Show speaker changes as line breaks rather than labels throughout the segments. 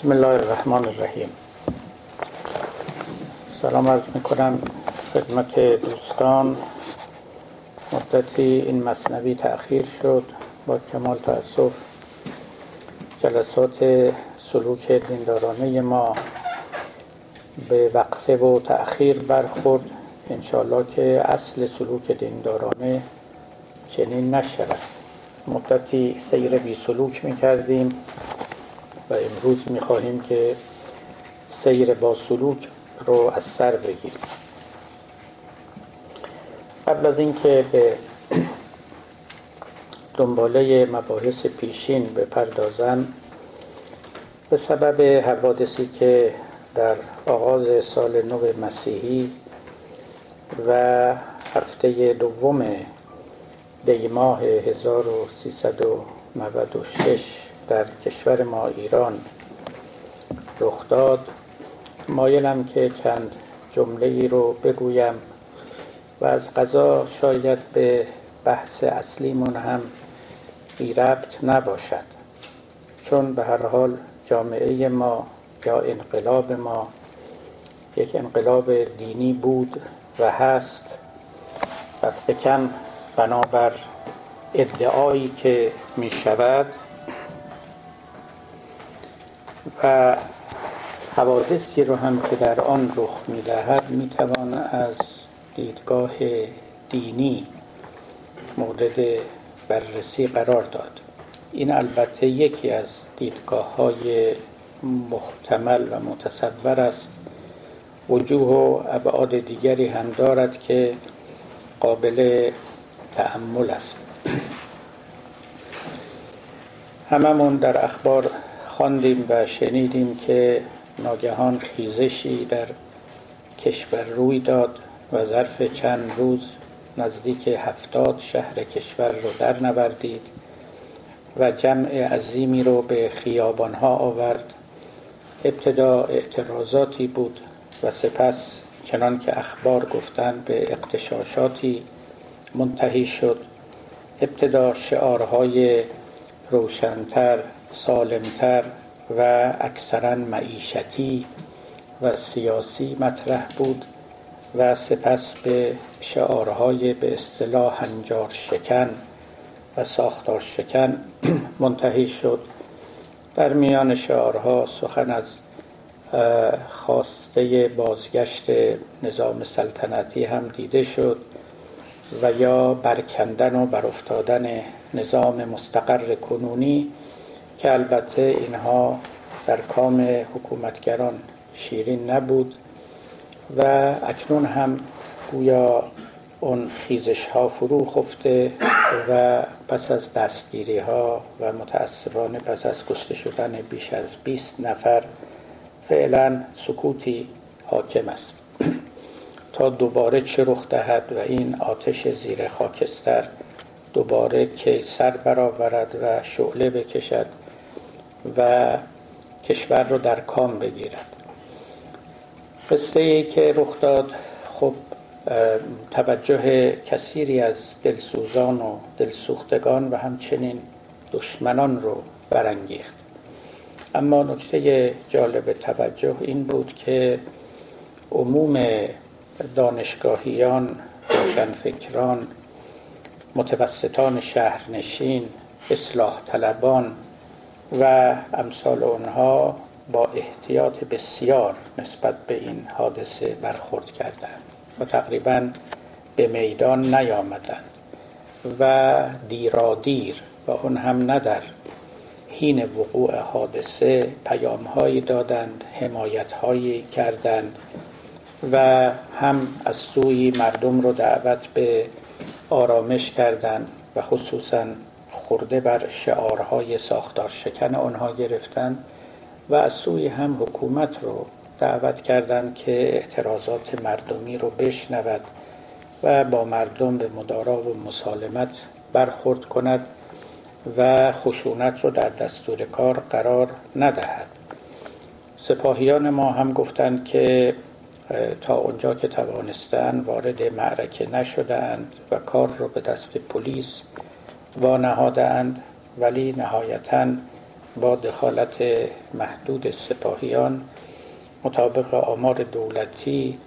بسم الله الرحمن الرحیم سلام عرض می‌کنم خدمت دوستان مدتی این مصنوی تأخیر شد با کمال تأسف جلسات سلوک دیندارانه ما به وقفه و تأخیر برخورد انشاءالله که اصل سلوک دیندارانه چنین نشود مدتی سیر بی سلوک می کردیم و امروز می خواهیم که سیر با سلوک رو از سر بگیریم. قبل از اینکه به دنباله مباحث پیشین بپردازم به سبب حوادثی که در آغاز سال نو مسیحی و هفته دوم دی ماه 1396 در کشور ما ایران رخ داد. مایلم که چند جمله ای رو بگویم و از قضا شاید به بحث اصلیمون هم بی ربط نباشد. چون به هر حال جامعه ما یا انقلاب ما یک انقلاب دینی بود و هست. دست کم بنابر ادعایی که می شود و حوادثی رو هم که در آن رخ می دهد می توان از دیدگاه دینی مورد بررسی قرار داد. این البته یکی از دیدگاه های محتمل و متصور است. وجوه و ابعاد دیگری هم دارد که قابل تأمل است. هممون در اخبار خواندیم و شنیدیم که ناگهان خیزشی در کشور روی داد و ظرف چند روز نزدیک هفتاد شهر کشور رو در نوردید و جمع عظیمی رو به خیابانها آورد. ابتدا اعتراضاتی بود و سپس چنان که اخبار گفتند به اقتشاشاتی منتهی شد. ابتدا شعارهای روشنتر سالمتر و اکثرا معیشتی و سیاسی مطرح بود و سپس به شعارهای به اصطلاح هنجار شکن و ساختار شکن منتهی شد. در میان شعارها سخن از خواسته بازگشت نظام سلطنتی هم دیده شد و یا برکندن و برافتادن نظام مستقر کنونی که البته اینها در کام حکومتگران شیرین نبود و اکنون هم گویا اون خیزش ها فرو خفته و پس از دستگیری ها و متاسفانه پس از کشته شدن بیش از 20 نفر فعلا سکوتی حاکم است. تا دوباره چه رخ دهد و این آتش زیر خاکستر دوباره کی سر برآورد و شعله بکشد و کشور رو در کام بگیرد. قصه ای که رخ داد خب توجه کثیری از دلسوزان و دلسوختگان و همچنین دشمنان رو برانگیخت. اما نکته جالب توجه این بود که عموم دانشگاهیان روشنفکران متوسطان شهرنشین اصلاح طلبان و امثال آنها با احتیاط بسیار نسبت به این حادثه برخورد کردند و تقریبا به میدان نیامدند و دیرادیر و اون هم ندر حین وقوع حادثه پیام هایی دادند حمایت هایی کردند و هم از سوی مردم رو دعوت به آرامش کردند و خصوصا خورده بر شعارهای ساختار شکن آنها گرفتند و از سوی هم حکومت رو دعوت کردند که اعتراضات مردمی رو بشنود و با مردم به مدارا و مسالمت برخورد کند و خشونت رو در دستور کار قرار ندهد. سپاهیان ما هم گفتند که تا اونجا که توانستن وارد معرکه نشدند و کار رو به دست پلیس وانهادند ولی نهایتا با دخالت محدود سپاهیان مطابق آمار دولتی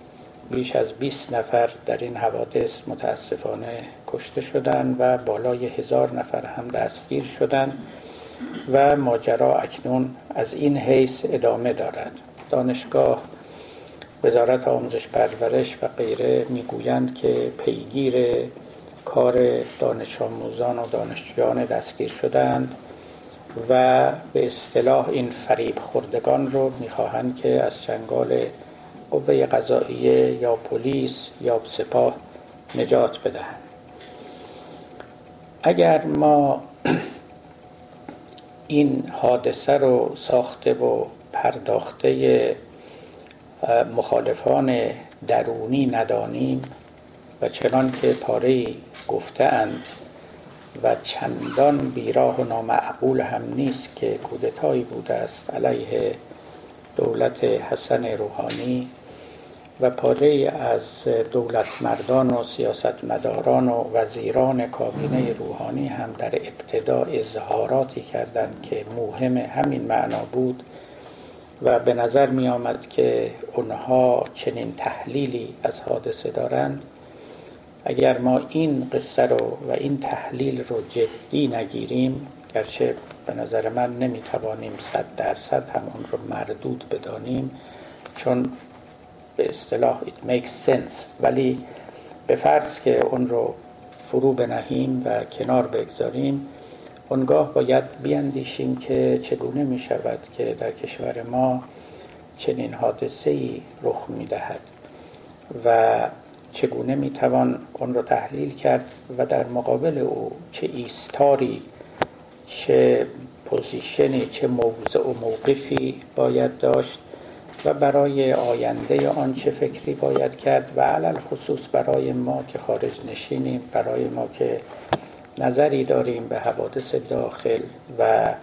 بیش از 20 نفر در این حوادث متاسفانه کشته شدند و بالای هزار نفر هم دستگیر شدند و ماجرا اکنون از این حیث ادامه دارد. دانشگاه وزارت آموزش پرورش و غیره می‌گویند که پیگیر کار دانش آموزان و دانشجویان دستگیر شدند و به اصطلاح این فریب خوردگان رو می‌خواهند که از چنگال قوه قضاییه یا پلیس یا سپاه نجات بدهند. اگر ما این حادثه رو ساخته و پرداخته مخالفان درونی ندانیم و چنان که پاره گفتهاند و چندان بیراه و نامعقول هم نیست که کودتایی بوده است علیه دولت حسن روحانی و پاره از دولت مردان و سیاستمداران و وزیران کابینه روحانی هم در ابتدا اظهاراتی کردند که مهم همین معنا بود و به نظر می آمد که اونها چنین تحلیلی از حادثه دارند. اگر ما این قصه رو و این تحلیل رو جدی نگیریم گرچه به نظر من نمی‌توانیم صد درصد هم اون رو مردود بدانیم چون به اصطلاح it makes sense. ولی به فرض که اون رو فرو بنهیم و کنار بگذاریم اونگاه باید بیاندیشیم که چگونه می شود که در کشور ما چنین حادثه ای رخ می دهد و چگونه می توان اون رو تحلیل کرد و در مقابل او چه ایستاری چه position ی چه موضع و موقفی باید داشت و برای آینده آن چه فکری باید کرد و علی‌الخصوص برای ما که خارج نشینیم برای ما که نظری داریم به حوادث داخل و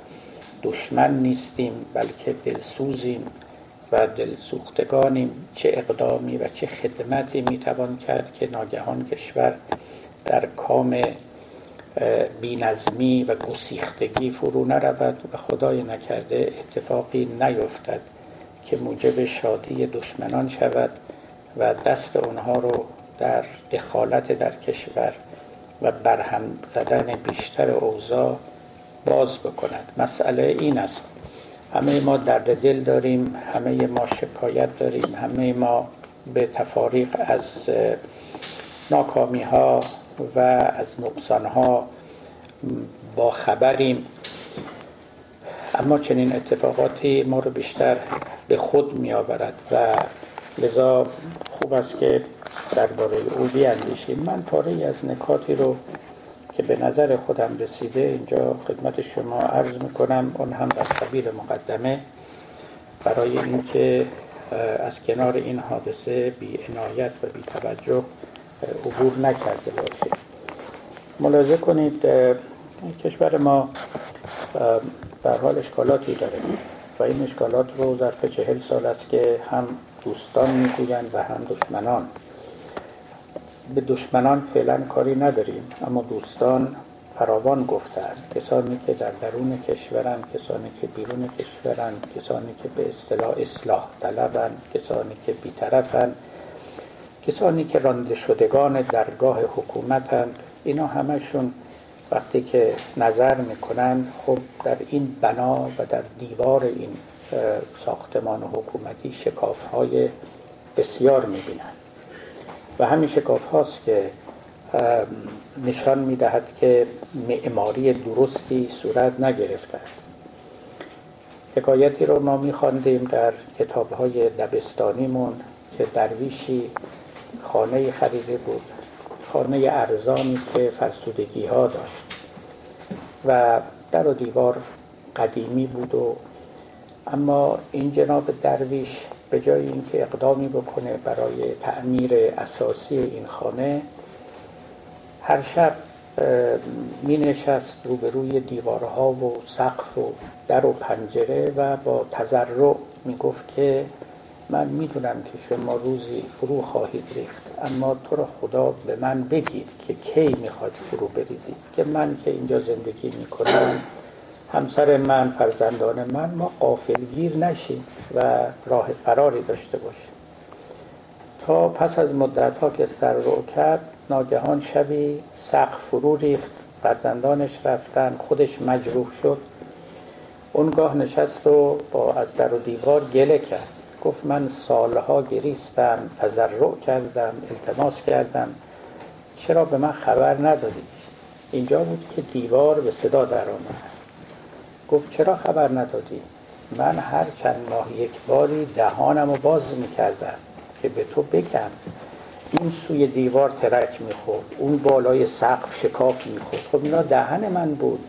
دشمن نیستیم بلکه دلسوزیم. و دلسوختگانیم چه اقدامی و چه خدمتی می‌توان کرد که ناگهان کشور در کام بینظمی و گسیختگی فرو نرود و خدای نکرده اتفاقی نیفتد که موجب شادی دشمنان شود و دست اونها رو در دخالت در کشور و برهم زدن بیشتر اوضاع باز بکند. مسئله این است همه ما درد دل داریم همه ما شکایت داریم همه ما به تفاریق از ناکامی ها و از نقصان ها با خبریم. اما چنین اتفاقاتی ما رو بیشتر به خود می آورد و لذا خوب است که درباره او بیاندیشیم. من پاره از نکاتی رو که به نظر خودم رسیده اینجا خدمت شما عرض می‌کنم اون هم در سبیل مقدمه. برای اینکه از کنار این حادثه بی عنایت و بی توجه عبور نکرده باشه ملاحظه کنید کشور ما در حال اشکالاتی داره و این اشکالات رو ظرف چهل سال است که هم دوستان می‌گویند و هم دشمنان. به دشمنان فعلا کاری نداریم. اما دوستان فراوان گفتند کسانی که در درون کشورند کسانی که بیرون کشورند کسانی که به اصطلاح اصلاح طلبند کسانی که بیطرفند کسانی که رانده شدگان درگاه حکومتند. اینا همشون وقتی که نظر می‌کنن خب در این بنا و در دیوار این ساختمان حکومتی شکاف های بسیار می‌بینند. و همین شکاف هاست که نشان می‌دهد که معماری درستی صورت نگرفته است. حکایتی رو ما میخواندیم در کتاب های دبستانیمون که درویشی خانه خریده بود خانه ارزانی که فرسودگی ها داشت. و در و دیوار قدیمی بود و اما این جناب درویش به جای اینکه اقدامی بکنه برای تعمیر اساسی این خانه هر شب می نشست روبروی دیوارها و سقف و در و پنجره و با تذرع می گفت که من می‌دونم که شما روزی فرو خواهید ریخت اما تو را خدا به من بگید که کی می‌خواد فرو بریزید که من که اینجا زندگی می‌کنم همسر من فرزندان من ما قافلگیر نشیم و راه فراری داشته باشیم. تا پس از مدت ها که سر رو کرد ناگهان شبی سقف فرو ریخت فرزندانش رفتن خودش مجروح شد. اونگاه نشست و با از در و دیوار گله کرد. گفت من سالها گریستم تضرع کردم التماس کردم. چرا به من خبر ندادی؟ اینجا بود که دیوار به صدا در آمد گفت چرا خبر ندادی؟ من هر چند ماه یک باری دهانم رو باز می‌کردم که به تو بگم. این سوی دیوار ترک می‌خورد اون بالای سقف شکاف می‌خورد. خب اینا دهن من بود.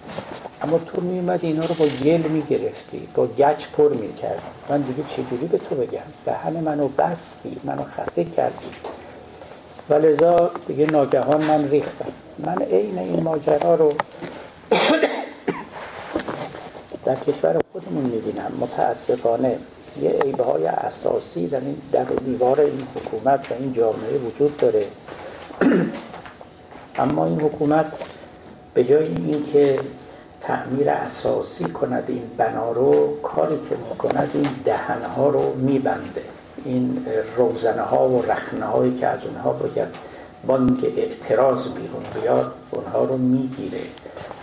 اما تو میومدی اینا رو با گل می‌گرفتی با گچ پر می‌کردی. من دیگه چجوری به تو بگم؟ دهن منو بستی منو خفه کردی. و لذا دیگه ناگهان من ریختم. من عین این ماجرا رو در کشور خودمون می‌بینم. متاسفانه یه عیبه های اساسی در این در دیوار این حکومت و این جامعه وجود داره. اما این حکومت به جای اینکه تعمیر اساسی کند این بنا رو کاری که می‌کند این دهنها رو میبنده. این روزنه ها و رخنه هایی که از اونها باید بانک اعتراض بیرون بیاد اونها رو می‌گیره.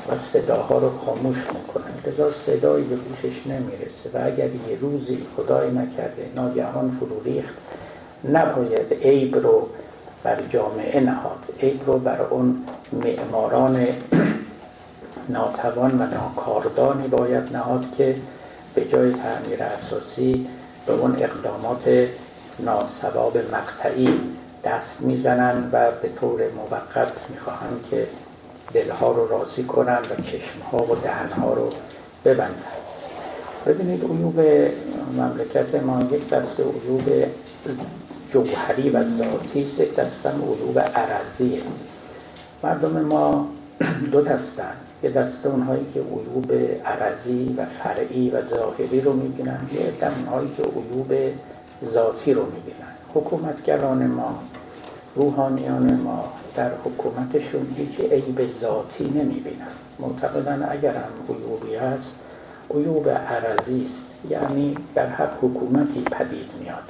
و صداها رو خاموش می‌کنه. لذا صدایی به گوشش نمی‌رسه و اگر یه روزی خدای نکرده ناگهان فرو ریخت نباید عیب رو بر جامعه نهاد. عیب رو بر اون معماران ناتوان و ناکاردانی باید نهاد که به جای تعمیر اساسی به اون اقدامات ناسباب مقطعی دست می‌زنن و به طور موقت می‌خواهند که دلها رو راضی کنن و چشمها و دهنها رو ببندن. ببینید عیوب مملکت ما یک دست عیوب جوهری و ذاتی است یک دستم عیوب عرضیه مردم ما دو دستن. یه دسته اونهایی که عیوب عرضی و فرعی و ظاهری رو می‌بینن یه دم اونهایی که عیوب ذاتی رو می‌بینن. حکومتگران ما روحانیان ما در حکومتشون هیچ عیب ذاتی نمی‌بینن. معتقدن اگر هم عیوبی هست عیوب عرضی است. یعنی در هر حکومتی پدید میاد.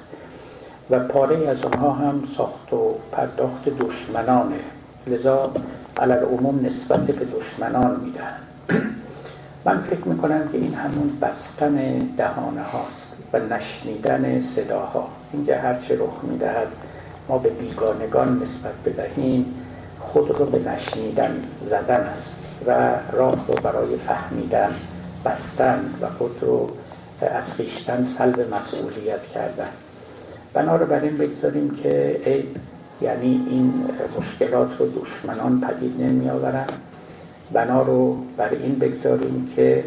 و پاره از آنها هم ساخت و پرداخت دشمنانه لذا علل عموم نسبت به دشمنان میدن من فکر می‌کنم که این همون بستن دهانه هاست و نشنیدن صداها. اینکه هرچه رخ می‌دهد ما به بیگانگان نسبت بدهیم خود رو به نشنیدن زدن است و راه رو برای فهمیدن بستن و خود رو از خیشتن سلب مسئولیت کردن. بر این بگذاریم که ای یعنی این مشکلات رو دشمنان پدید نمی آورن بنا رو بر این بگذاریم که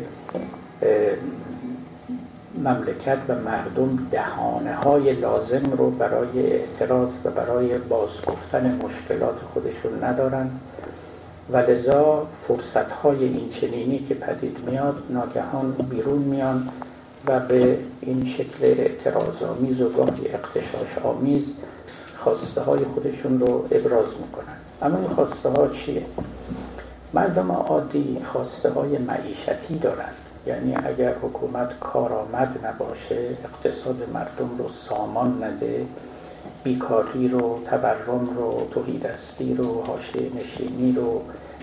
مملکت و مردم دهانه های لازم رو برای اعتراض و برای بازگفتن مشکلات خودشون ندارن و لذا فرصت های این چنینی که پدید میاد ناگهان بیرون میان و به این شکل اعتراض آمیز و گاهی اقتشاش آمیز خواسته های خودشون رو ابراز می‌کنن اما این خواسته ها چیه؟ مردم عادی خواسته های معیشتی دارند. یعنی اگر حکومت کارآمد نباشه اقتصاد مردم رو سامان نده بیکاری رو تورم رو توهیدستی رو حاشیه نشینی رو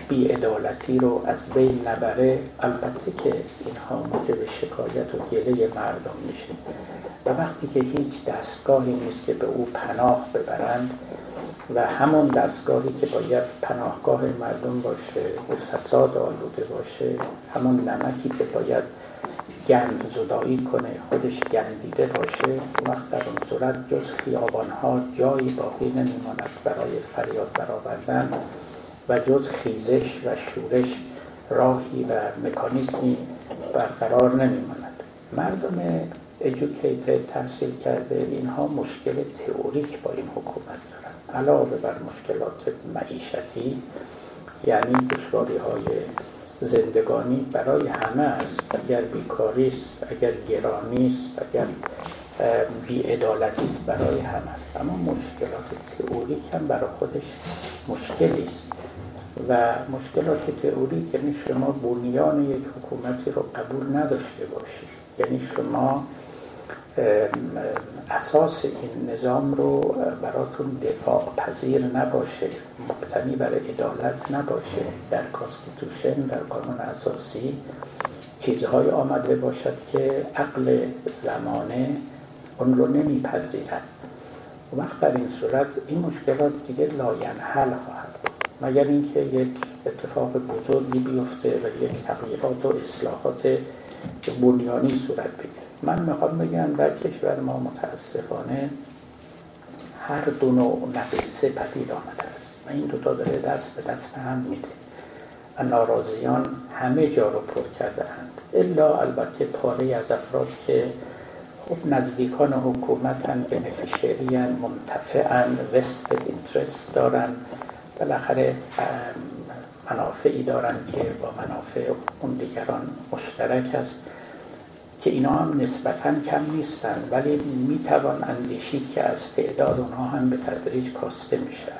بیعدالتی رو از بین نبره البته که اینها موجب شکایت و گله مردم میشه. و وقتی که هیچ دستگاهی نیست که به او پناه ببرند و همون دستگاهی که باید پناهگاه مردم باشه به فساد آلوده باشه همون نمکی که باید گند زدایی کنه خودش گندیده باشه وقت در اون صورت جز خیابانها جایی باقی نمیماند برای فریاد برآوردن و جز خیزش و شورش راهی و مکانیسمی برقرار نمیماند. مردم ایژوکیتد تحصیل کرده اینها مشکل تئوریک با این حکومت دارن. علاوه بر مشکلات معیشتی یعنی دشواری های زندگانی برای همه است. اگر بیکاری است اگر گرانی است اگر بیعدالتی است برای همه است. اما مشکلات تئوریک هم برای خودش مشکلی است. و مشکلات تئوری یعنی شما بنیان یک حکومتی رو قبول نداشته باشید. یعنی شما اساس این نظام رو براتون دفاع پذیر نباشه مبتنی بر عدالت نباشه. در constitution در قانون اساسی چیزهای آمده باشد که عقل زمانه اون رو نمیپذیرد. و وقت در این صورت این مشکلات دیگه لاینحل خواهد بود. مگر اینکه یک اتفاق بزرگی بیفته و یک تغییرات و اصلاحات بنیانی صورت بگیره. من می‌خوام بگم در کشور ما متاسفانه هر دو نوع نقیصه پدید آمده است و این دوتا داره دست به دست هم میده و ناراضیان همه جا رو پر کرده اند. الا البته پاره از افراد که خب نزدیکان حکومتن بنفیشریان منتفعن وست اینترست دارن. بالاخره منافعی دارن که با منافع اون دیگران مشترک است که اینا هم نسبتا کم نیستن ولی می‌توان اندیشید که از تعداد اونها هم به تدریج کاسته میشن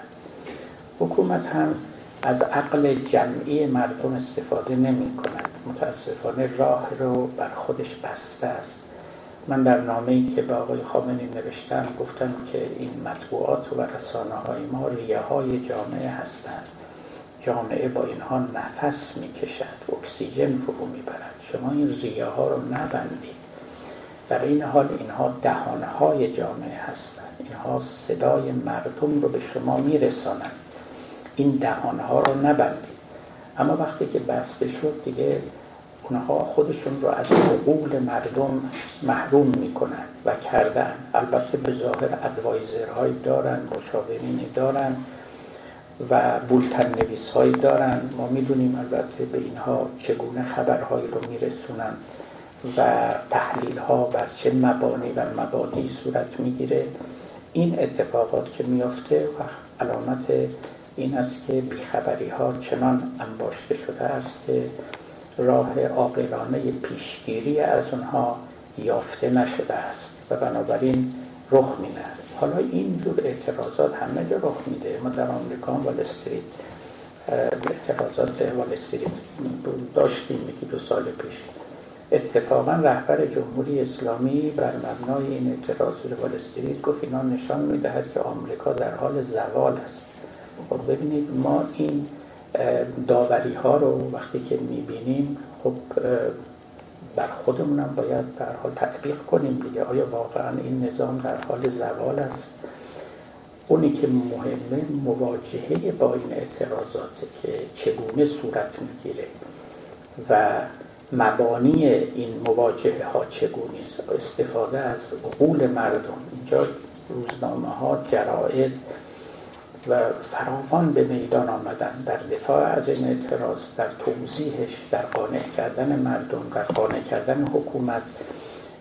حکومت هم از عقل جمعی مردم استفاده نمی کند متاسفانه راه رو بر خودش بسته است. من در نامه ای که به آقای خامنی نوشتم گفتم که این مطبوعات و رسانه های ما ریه های جامعه هستند. جامعه با اینها نفس می‌کشد اکسیژن فرو می‌برد. شما این ریه ها رو نبندید. در این حال اینها دهانه های جامعه هستند. اینها صدای مردم رو به شما میرسانند. این دهانه ها رو نبندید. اما وقتی که بسته شد دیگه اونها خودشون رو از حقوق مردم محروم می‌کنن و کردن البته به ظاهر ادوایزرهایی دارن مشاورینی دارن و بولتن نویس هایی دارن. ما می‌دونیم البته به اینها چگونه خبرهایی رو میرسونن و تحلیل ها بر چه مبانی و مبادی صورت می‌گیره. این اتفاقات که میافته و علامت این است که بیخبری ها چنان انباشته شده است که راه عاقلانه پیشگیری از اونها یافته نشده است و بنابراین رخ میده حالا این جور اعتراضات همه جا رخ میده ما در آمریکا وال استریت اعتراضات وال استریت داشتیم یکی دو سال پیش. اتفاقا رهبر جمهوری اسلامی بر مبنای این اعتراض وال استریت گفت اینا نشان می‌دهد که آمریکا در حال زوال است. خب ببینید ما این داوری ها رو وقتی که می‌بینیم خب بر خودمونم باید در حال تطبیق کنیم دیگه. آیا واقعا این نظام در حال زوال است؟ اونی که مهمه مواجهه با این اعتراضاته که چگونه صورت می‌گیره و مبانی این مواجهه ها چگونه است. استفاده از عقول مردم. اینجا روزنامه ها جرائد و فراوان به میدان آمدن در دفاع از این اعتراض در توضیحش در قانع کردن مردم در قانع کردن حکومت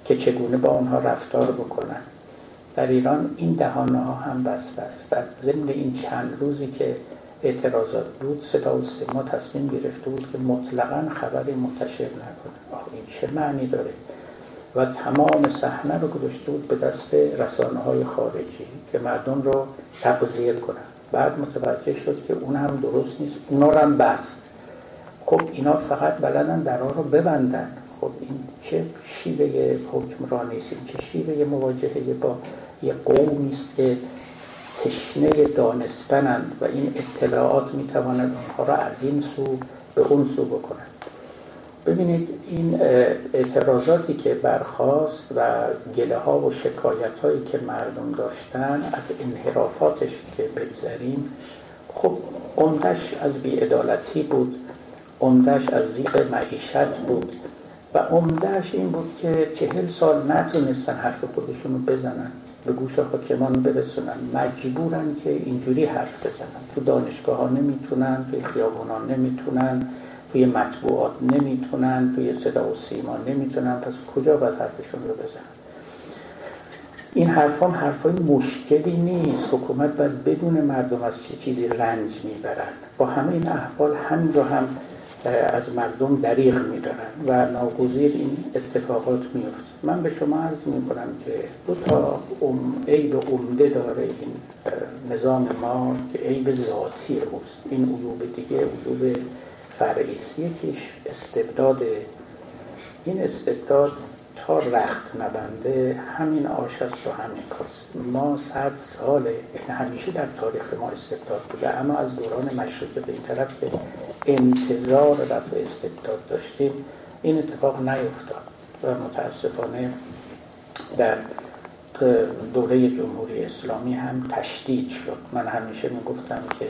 که چگونه با آنها رفتار بکنن. در ایران این دهانه ها هم بسته است. در ضمن این چند روزی که اعتراضات بود صدا و سیما تصمیم گرفته بود که مطلقا خبری منتشر نکنه. آخه این چه معنی داره؟ و تمام صحنه رو گذاشته بود به دست رسانه های خارجی که مردم رو تقذیر کنن. بعد متوجه شد که اون هم درست نیست اونا رو هم بست. خب اینا فقط بلدن درها رو ببندن. خب این چه شیوه حکمرانی است؟ این چه شیوه مواجهه با یه قومی است که تشنه دانستنند و این اطلاعات می‌تواند اونها را از این سو به اون سو بکنند. ببینید این اعتراضاتی که برخواست و گله ها و شکایت هایی که مردم داشتن از انحرافاتش که بگذریم خب عمدش از بیعدالتی بود عمدش از زیق معیشت بود و عمدش این بود که چهل سال نتونستن حرف خودشون رو بزنن به گوش حاکمان برسونن. مجبورن که اینجوری حرف بزنن. تو دانشگاه ها نمی‌تونن توی خیابون ها نمی‌تونن. توی مطبوعات نمی‌تونن توی صدا و سیما نمی‌تونن پس کجا باید حرفشون رو بزنن؟ این حرفان حرفای مشکلی نیست. حکومت باید بدون مردم از چه چیزی رنج می‌برن؟ با همه این احوال همین رو هم از مردم دریغ میدارن و ناگزیر این اتفاقات میفت من به شما عرض می‌کنم که دو تا عیب عمده داره این نظام ما که عیب ذاتی اوست. این عیوب دیگه عیوب فرعی است یکیش استبداد این استبداد تا رخت نبنده همین آش است و همین کاست. ما صد ساله این همیشه در تاریخ ما استبداد بوده اما از دوران مشروطه به این طرف که انتظار رفع استبداد داشتیم این اتفاق نیفتاد و متاسفانه در دوره جمهوری اسلامی هم تشدید شد. من همیشه می‌گفتم که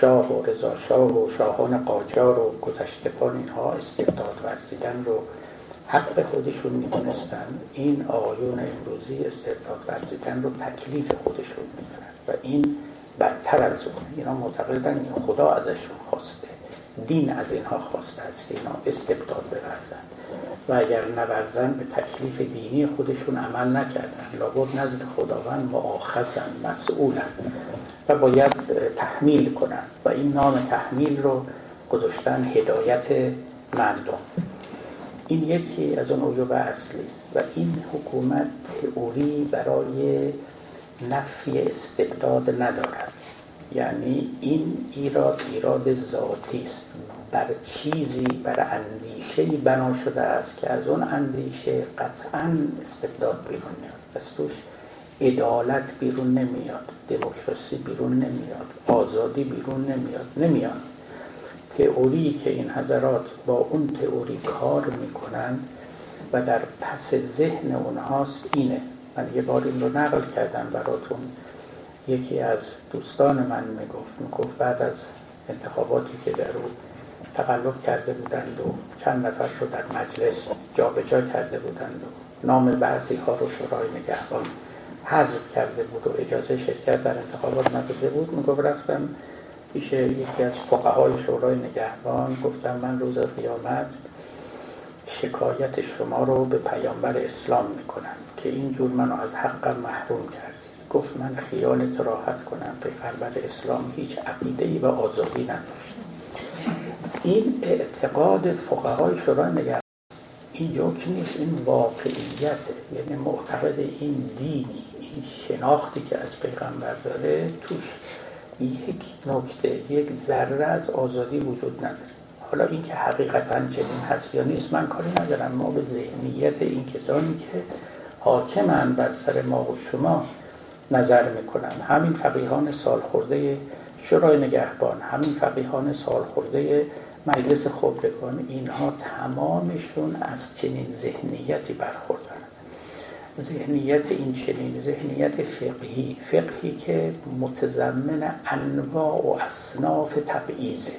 شاه و رضا شاه و شاهان قاجار و گذشتگان اینها استبداد ورزیدن رو حق خودشون می‌دونستن. این آقایون امروزی استبداد ورزیدن رو تکلیف خودشون می‌دونن و این بدتر از اون. اینا معتقدن که خدا ازشون خواسته. دین از اینها خواسته است که اینا استبداد بورزن. و اگر نورزن به تکلیف دینی خودشون عمل نکردن. لابد نزد خداوند معاخذن مسئولن و باید تحمیل کنند و این نام تحمیل رو گذاشتن هدایت مردم. این یکی از اون عیوب اصلی است و این حکومت تئوری برای نفی استبداد ندارد. یعنی این ایراد ایراد ذاتی است. بر چیزی بر اندیشه بنا شده است که از اون اندیشه قطعا استبداد بیرون میاد. از توش عدالت بیرون نمیاد دموکراسی بیرون نمیاد آزادی بیرون نمیاد نمیاد. تئوری که این حضرات با اون تئوری کار می‌کنن و در پس ذهن اونهاست اینه. من یه بار این رو نقل کردم براتون. یکی از دوستان من می‌گفت می‌گفت بعد از انتخاباتی که در او تقلب کرده بودند و چند نفر رو در مجلس جابجا جا کرده بودند و نام بعضی ها رو شورای نگهبان حذف کرده بود و اجازه شرکت در انتخابات نداده بود. می‌گفت رفتم پیش یکی از فقهای شورای نگهبان. گفتم من روز قیامت شکایت شما رو به پیامبر اسلام می‌کنم که اینجور منو از حقم محروم کردید. گفت من خیالت راحت کنم پیغمبر اسلام هیچ عقیده و آزادی نداشت. این اعتقاد فقهای شورای نگهبان این جوک نیست این واقعیته. یعنی معتقد این دینی این شناختی که از پیغمبر داره توش یک نکته یک ذره از آزادی وجود نداره. حالا اینکه حقیقتا چنین هست یا نیست من کاری ندارم. ما به ذهنیت این کسانی که حاکمن بر سر ما و شما نظر می‌کنن. همین فقیهان سال خورده شورای نگهبان همین فقیهان سال خورده مجلس خبرگان اینها تمامشون از چنین ذهنیتی برخوردن ذهنیت این چنین ذهنیت فقهی فقهی که متضمن انواع و اصناف تبعیزه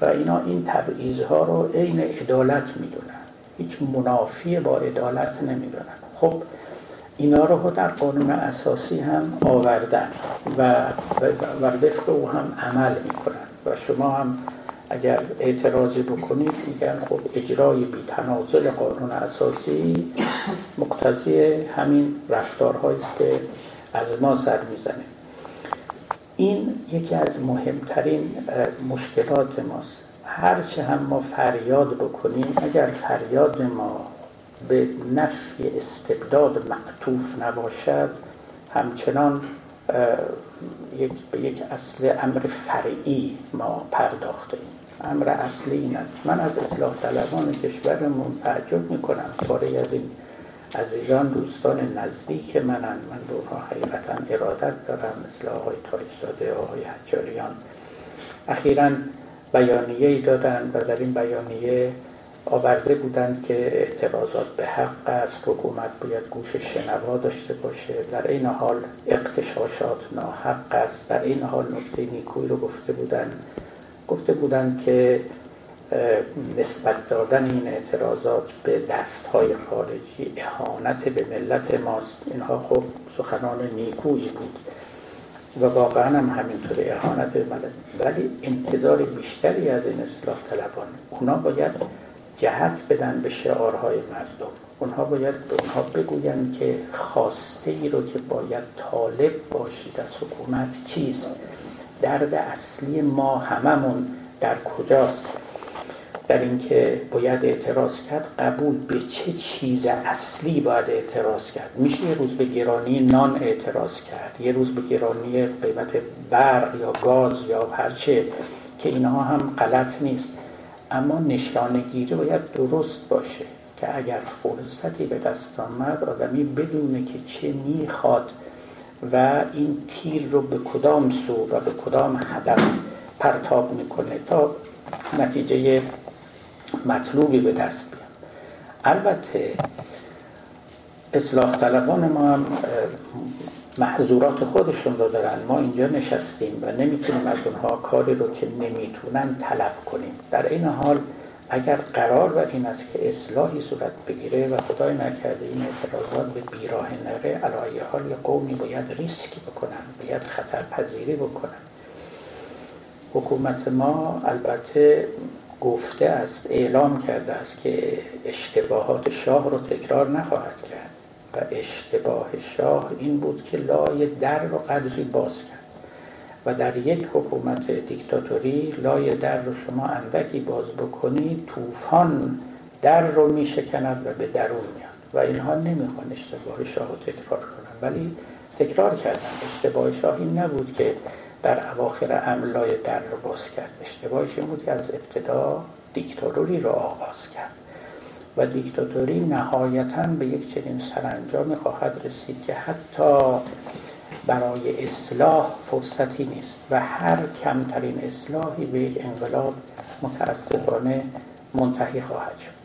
و اینا این تبعیزها رو عین عدالت می‌دونن. هیچ منافی با عدالت نمی‌دونن. خب اینا رو در قانون اساسی هم آوردن و و وفق او هم عمل می‌کنن. و شما هم اگر اعتراضی بکنید میگن خب اجرای بی تنازل قانون اساسی مقتضی همین رفتارهایی است که از ما سر می‌زنه. این یکی از مهمترین مشکلات ماست. هرچه هم ما فریاد بکنیم اگر فریاد ما به نفی استبداد معطوف نباشد همچنان یک به یک اصل امر فرعی ما پرداخته ایم. امر اصلی این است. من از اصلاح طلبان کشورمون تعجب می‌کنم. پاره از این عزیزان دوستان نزدیک منن. من به اونها حقیقتا ارادت دارم مثل آقای تایزاده آقای حجاریان. اخیرا بیانیه ای دادن و در این بیانیه آورده بودند که اعتراضات به حق است. حکومت باید گوش شنوا داشته باشه. در این حال اقتشاشات ناحق است. در این حال نکته نیکوی رو گفته بودند. گفته بودند که نسبت دادن این اعتراضات به دست های خارجی اهانت به ملت ماست. اینها خب سخنان نیکویی بود و واقعا هم همینطور اهانت به ملت. ولی انتظار بیشتری از این اصلاح طلبان. اونا باید جهت بدن به شعارهای مردم. اونها باید به اونها بگویند که خواسته ای رو که باید طالب باشید از حکومت چیست. درد اصلی ما هممون در کجاست؟ در اینکه باید اعتراض کرد قبول به چه چیز اصلی باید اعتراض کرد؟ میشه یه روز به گرانی نان اعتراض کرد؟ یه روز به گرانی قیمت برق یا گاز یا هرچه که اینها هم غلط نیست. اما نشانگیری باید درست باشه که اگر فرصتی به دست آمد آدمی بدونه که چه می‌خواد و این تیر رو به کدام سو و به کدام هدف پرتاب می‌کنه تا نتیجه مطلوبی به دست بیاد. البته اصلاح طلبان ما هم محضورات خودشون رو دارن. ما اینجا نشستیم و نمی‌تونیم از اونها کاری رو که نمی‌تونن طلب کنیم. در این حال اگر قرار بر این است که اصلاحی صورت بگیره و خدای نکرده این اعتراضات به بیراه نره علایه حال قومی باید ریسکی بکنن باید خطر پذیری بکنن. حکومت ما البته گفته است اعلام کرده است که اشتباهات شاه رو تکرار نخواهد کرد. و اشتباه شاه این بود که لای در رو قدری باز کرد. و در یک حکومت دیکتاتوری لای در رو شما اندکی باز بکنید طوفان در رو میشکند و به درون میاد و اینها نمی‌خوان اشتباه شاه رو تکرار کنند. ولی تکرار کردن اشتباه شاه این نبود که در اواخر املای در رو باز کرد. اشتباهش این بود که از ابتدا دیکتاتوری رو آغاز کرد. و دیکتاتوری نهایتا به یک چنین سرانجامی خواهد رسید که حتی برای اصلاح فرصتی نیست و هر کمترین اصلاحی به یک انقلاب متاسفانه منتهی خواهد شد.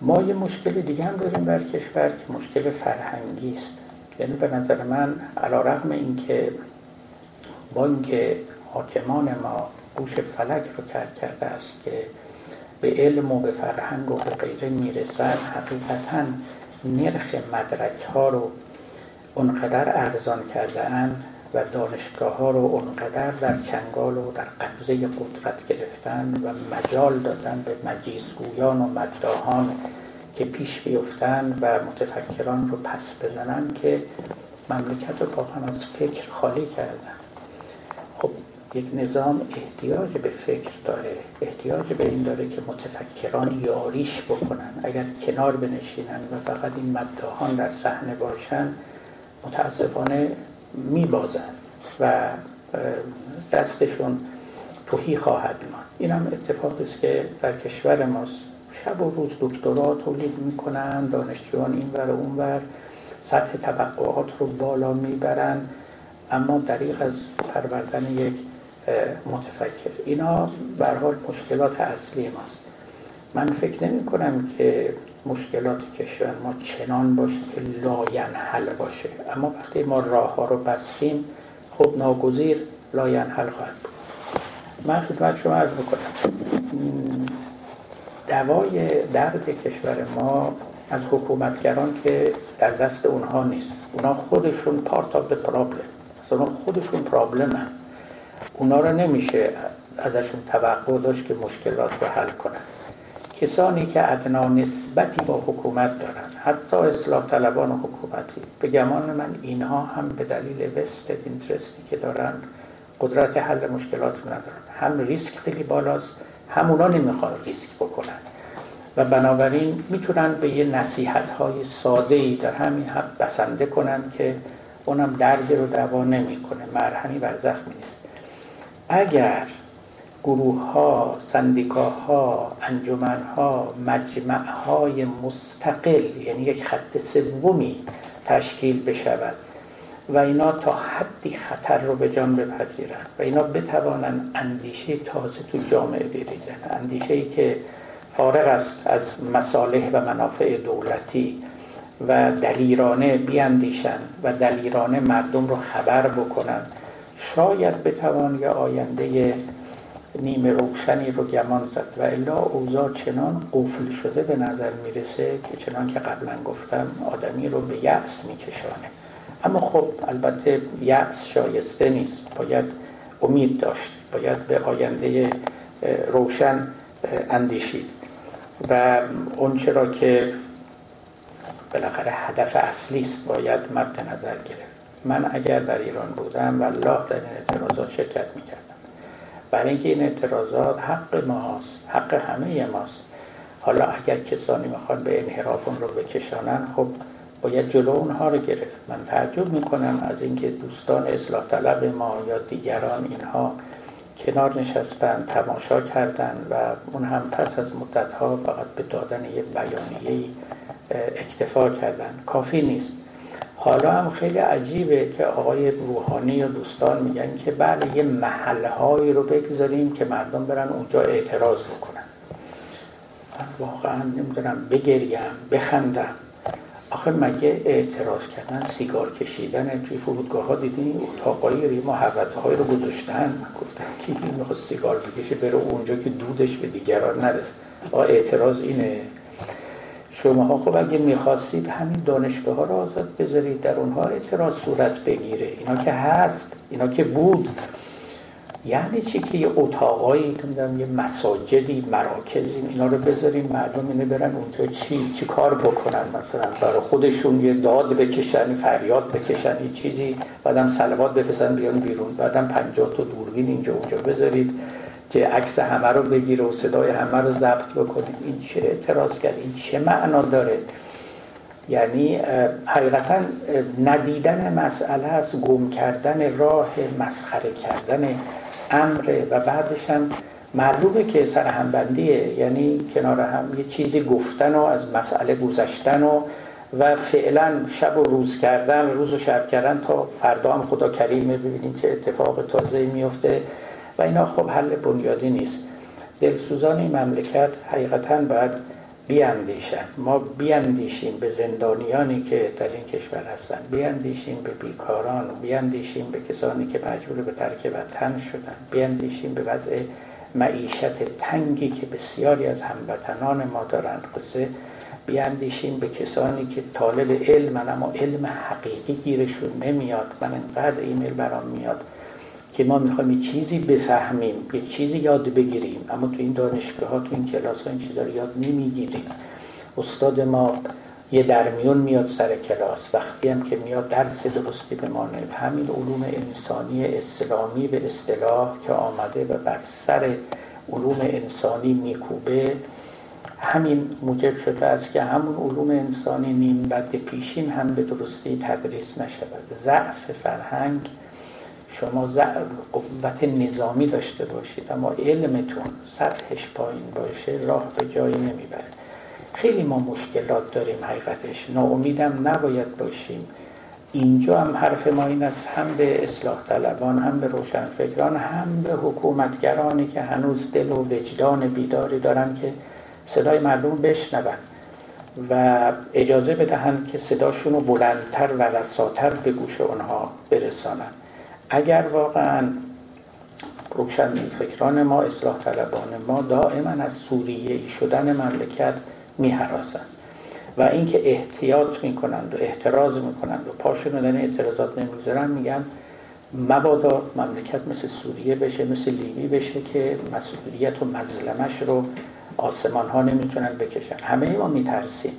ما یه مشکل دیگه هم داریم در کشور که مشکل فرهنگی است. یعنی به نظر من علا رقم این که با اینکه حاکمان ما گوش فلک رو کرد کرده است که به علم و به فرهنگ و به غیره می‌رسن حقیقتا نرخ مدرک ها رو اونقدر ارزان کرده اند و دانشگاه ها رو اونقدر در چنگال و در قبضه قدرت گرفتن و مجال دادن به مجیزگویان و مدداهان که پیش بیفتن و متفکران رو پس بزنن که مملکت رو واقعا از فکر خالی کردن. خب یک نظام احتیاج به فکر داره. احتیاج به این داره که متفکران یاریش بکنن. اگر کنار بنشینن و فقط این مدداهان در صحنه باشن متاسفانه میبازن و دستشون توهی خواهد ماند. این هم اتفاقی است که در کشور ماست شب و روز دکترا تولید می‌کنن دانشجویان این ور و اون ور سطح توقعات رو بالا می‌برن اما دریغ از پروردن یک متفکر. اینا حال مشکلات اصلی ماست. من فکر نمی کنم که مشکلات کشور ما چنان باشه که لاینحل باشه. اما وقتی ما راه ها رو بستیم خب ناگزیر لاینحل خواهد بود. من خدمت شما عرض بکنم دوای درد کشور ما از حکومتگران که در دست اونها نیست. اونا خودشون part of problem اونا خودشون problem ان. اونا رو نمیشه ازشون توقع داشت که مشکلات رو حل کنن. کسانی که ادنا نسبتی با حکومت دارن حتی اصلاح طلبان حکومتی. به گمان من اینها هم به دلیل وست اینترستی که دارن قدرت حل مشکلات رو ندارن هم ریسک خیلی بالاست هم اونا نمی‌خوان ریسک بکنن. و بنابراین می‌تونن به یه نصیحت های ساده ای در همین حد بسنده کنن که اونم دردی رو دوا نمی‌کنه. مرهمی بر زخمی نیست اگر گروه ها سندیکاها انجمنها مجمع های مستقل یعنی یک خط سومی تشکیل بشود و اینا تا حدی خطر رو به جان بپذیرن و اینا بتوانند اندیشه تازه تو جامعه بریزن. اندیشه ای که فارغ است از مصالح و منافع دولتی و دلیرانه بیاندیشن و دلیرانه مردم رو خبر بکنن شاید بتوان یا آینده نیمه روشنی رو گمان زد و الا اوضاع چنان قفل شده به نظر می‌رسه که چنان که قبلا گفتم آدمی رو به یأس میکشانه. اما خب البته یأس شایسته نیست. باید امید داشت. باید به آینده روشن اندیشید. و اون چرا که بالاخره هدف اصلی است باید مد نظر گرفت. من اگر در ایران بودم والله در این اعتراضات شرکت می‌کردم برای اینکه این اعتراضات حق ماست حق همه ماست. حالا اگر کسانی می‌خوان به انحراف اون رو بکشانن خب باید جلو اونها رو گرفت. من تعجب می‌کنم از اینکه دوستان اصلاح طلب ما یا دیگران اینها کنار نشستن تماشا کردن و اون هم پس از مدت ها فقط به دادن یه بیانیه اکتفا کردن. کافی نیست. حالا هم خیلی عجیبه که آقای روحانی و دوستان میگن که بله یه محلهایی رو بگذاریم که مردم برن اونجا اعتراض بکنن. من واقعا نمی‌دونم بگریم بخندم. آخه مگه اعتراض کردن سیگار کشیدن توی فرودگاه ها دیدین اتاقایی ریما های رو گذاشتن. گفتن که این می‌خواد سیگار بکشه بره اونجا که دودش به دیگران نرسه. آقا اعتراض اینه. شما خب اگه می‌خواستید همین دانشگاه ها رو آزاد بذارید در اونها اعتراض صورت بگیره. اینا که هست اینا که بود. یعنی چی که یه اتاقایی یه مساجدی مراکزی اینا رو بذاریم مردم اینه برن اونجا چی چی کار بکنن؟ مثلا برای خودشون یه داد بکشن فریاد بکشن یه چیزی. بعدم سلوات بفرستن بیان بیرون. بعدم 50 تا دوربین اینجا اونجا بذارید. که عکس همه رو بگیره و صدای همه رو ضبط بکنید این چه اعتراض کرد؟ این چه معنا داره؟ یعنی حقیقتا ندیدن مسئله است گم کردن راه مسخره کردن امره و بعدش هم معلومه که سر همبندیه یعنی کنار هم یه چیزی گفتن و از مسئله گذشتن و و فعلا شب و روز کردن روز و شب کردن تا فردا هم خدا کریمه. ببینیم که اتفاق تازه میفته. و اینا خب حل بنیادی نیست. دلسوزان این مملکت حقیقتا باید بیاندیشن. ما بیاندیشیم به زندانیانی که در این کشور هستن. بیاندیشیم به بیکاران. بیاندیشیم به کسانی که مجبور به ترک وطن شدن. بیاندیشیم به وضع معیشت تنگی که بسیاری از هموطنان ما دارند قصه بیاندیشیم به کسانی که طالب علم اما علم حقیقی گیرشون نمیاد. من انقدر ایمیل برام میاد. که ما می‌خوایم یه چیزی بفهمیم یه چیزی یاد بگیریم. اما تو این دانشگاه ها تو این کلاس ها این چیزا رو یاد نمی‌گیریم. استاد ما یه درمیون میاد سر کلاس. وقتی هم که میاد درس درستی به ما همین علوم انسانی اسلامی به اصطلاح که آمده و بر سر علوم انسانی میکوبه همین موجب شده است که همون علوم انسانی نیم بد پیشین هم به درستی تدریس نشود. ضعف فرهنگ شما قوت نظامی داشته باشید اما علمتون سطحش پایین باشه راه به جایی نمی‌بره. خیلی ما مشکلات داریم حقیقتش. ناامیدم نباید باشیم. اینجا هم حرف ما این است هم به اصلاح طلبان هم به روشنفکران هم به حکومتگرانی که هنوز دل و وجدان بیداری دارن که صدای مردم بشنون و اجازه بدهند که صداشون رو بلندتر و رساتر به گوش آنها برسانند. اگر واقعا روشن فکران ما اصلاح طلبان ما دائما از سوریه شدن مملکت میهراسند و اینکه احتیاط می‌کنند و احتراز می‌کنند و پاشون در اعتراضات نمی‌گذارن میگن مبادا مملکت مثل سوریه بشه مثل لیبی بشه که مسئولیت و مظلمش رو آسمان ها نمی‌تونن بکشن. همه ما میترسیم.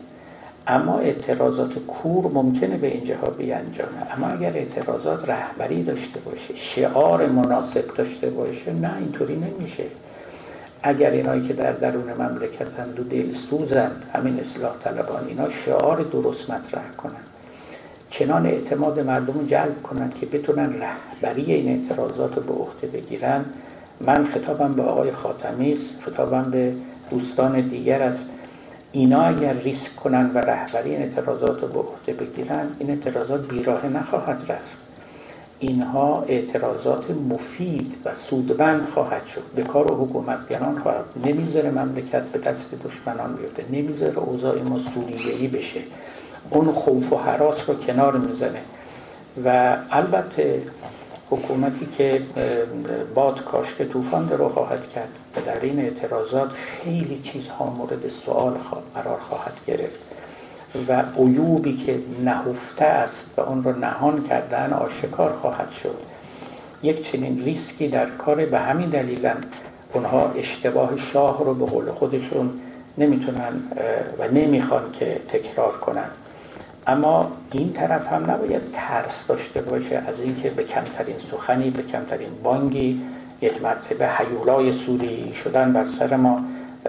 اما اعتراضات کور ممکنه به اینجاها بیانجامه اما اگر اعتراضات رهبری داشته باشه شعار مناسب داشته باشه نه اینطوری نمیشه. اگر اینایی که در درون مملکتند دل سوزند همین اصلاح طلبان اینا شعار درست مطرح کنن. چنان اعتماد مردم جلب کنند که بتونن رهبری این اعتراضات رو به عهده بگیرن. من خطابم به آقای خاتمی خطابم به دوستان دیگر است اینا اگر ریسک کنن و رهبری این اعتراضات رو به عهده بگیرن این اعتراضات بیراه نخواهد رفت. اینها اعتراضات مفید و سودمند خواهد شد. به کار و حکومتگران خواهد نمی‌ذاره مملکت به دست دشمنان بیفته. نمی‌ذاره اوضاع ما سوریه‌ای بشه. اون خوف و حراس رو کنار می‌زنه و البته حکومتی که باد کاشته طوفان رو خواهد کرد و در این اعتراضات خیلی چیزها مورد سوال قرار خواهد گرفت و عیوبی که نهفته است و اون رو نهان کردن آشکار خواهد شد. یک چنین ریسکی در کار به همین دلیل اونها اشتباه شاه رو به قول خودشون نمی‌تونن و نمی‌خوان که تکرار کنن. اما این طرف هم نباید ترس داشته باشه از اینکه به کمترین سخنی به کمترین بانگی یک مرتبه حیولای سوری شدن بر سر ما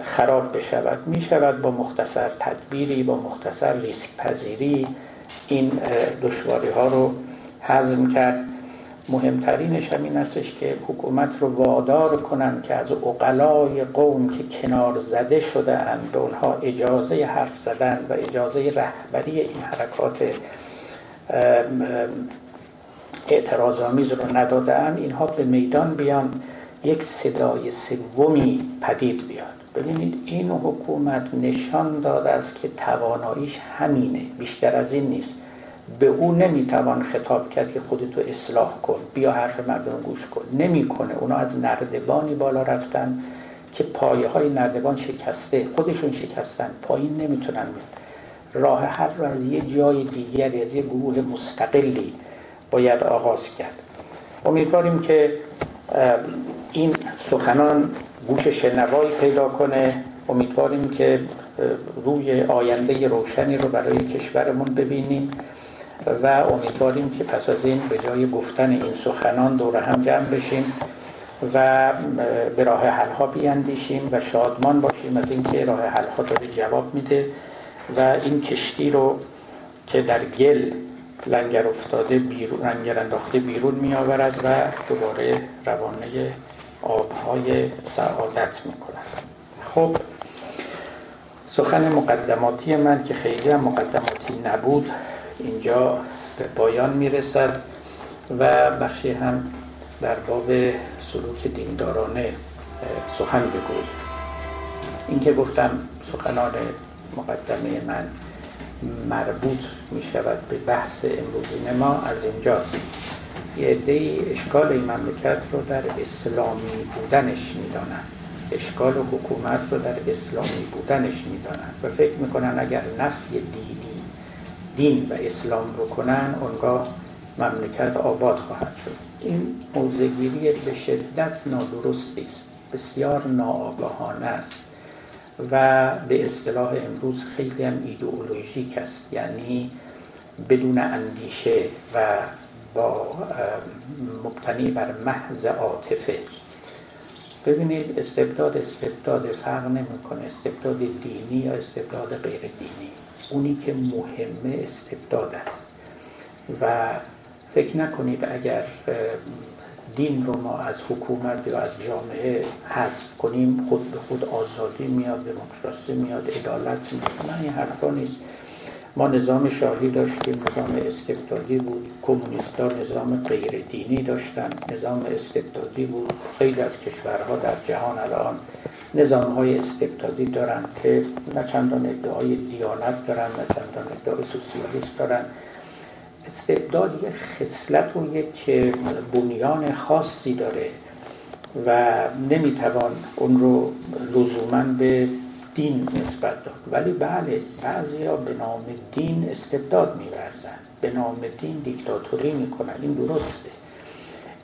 خراب بشود. می شود با مختصر تدبیری با مختصر ریسک پذیری این دشواری ها رو حزم کرد. مهمترینش هم این استش که حکومت رو وادار کنند که از اقلای قوم که کنار زده شده اند به اونها اجازه حرف زدن و اجازه رهبری این حرکات اعتراضآمیز رو ندادن اینها به میدان بیان یک صدای سومی پدید بیاد. ببینید این حکومت نشان داده است که تواناییش همینه بیشتر از این نیست. به او نمی‌توان خطاب کرد که خودتو اصلاح کن. بیا حرف مردم گوش کن. نمی‌کنه. اونا از نردبانی بالا رفتن که پایه های نردبان شکسته خودشون شکستن. پایین نمی‌تونن بیان. راه حل رو از یه جای دیگری از یه گروه مستقلی باید آغاز کرد. امیدواریم که این سخنان گوش شنوایی پیدا کنه. امیدواریم که روی آینده روشنی رو برای کشورمون ببینیم. و امیدواریم که پس از این به جای گفتن این سخنان دور هم جمع بشیم و به راه حل ها بیاندیشیم و شادمان باشیم از اینکه راه حل ها داره جواب میده و این کشتی رو که در گل لنگر افتاده بیرون لنگر انداخته بیرون می آورد و دوباره روانه آبهای سعادت می کند خب سخن مقدماتی من که خیلی هم مقدماتی نبود اینجا به پایان می‌رسد و بخشی هم در باب سلوک دیندارانه سخن بگویم این که گفتم سخنان مقدمه من مربوط می شود به بحث امروزین ما از اینجا. یه عده اشکال این مملکت رو در اسلامی بودنش می‌دانند. اشکال و حکومت رو در اسلامی بودنش می‌دانند. و فکر می‌کنن اگر نفی دینی دین و اسلام رو کنن اونگاه مملکت آباد خواهد شد. این موزگیری به شدت نادرستی است. بسیار ناآگاهانه است. و به اصطلاح امروز خیلی هم ایدئولوژیک است. یعنی بدون اندیشه و با مبتنی بر محض عاطفه. ببینید استبداد استبداد فرق نمی‌کنه. استبداد دینی یا استبداد غیر دینی اونی که مهمه استبداد است. و فکر نکنید اگر دین رو ما از حکومت یا از جامعه حذف کنیم خود به خود آزادی میاد دموکراسی میاد عدالت میاد. نه این حرفا نیست. ما نظام شاهی داشتیم نظام استبدادی بود. کمونیستان نظام غیر دینی داشتن نظام استبدادی بود. خیلی از کشورها در جهان الان نظام های استبدادی دارن که نه چندان ادعای دیانت دارن نه چندان ادعای سوسیالیست دارن. استبداد یک خصلت و یک بنیان خاصی داره و نمی‌توان اون رو لزوما به دین نسبت داد. ولی بله بعضی ها به نام دین استبداد میورزن. به نام دین دیکتاتوری می‌کنن. این درسته.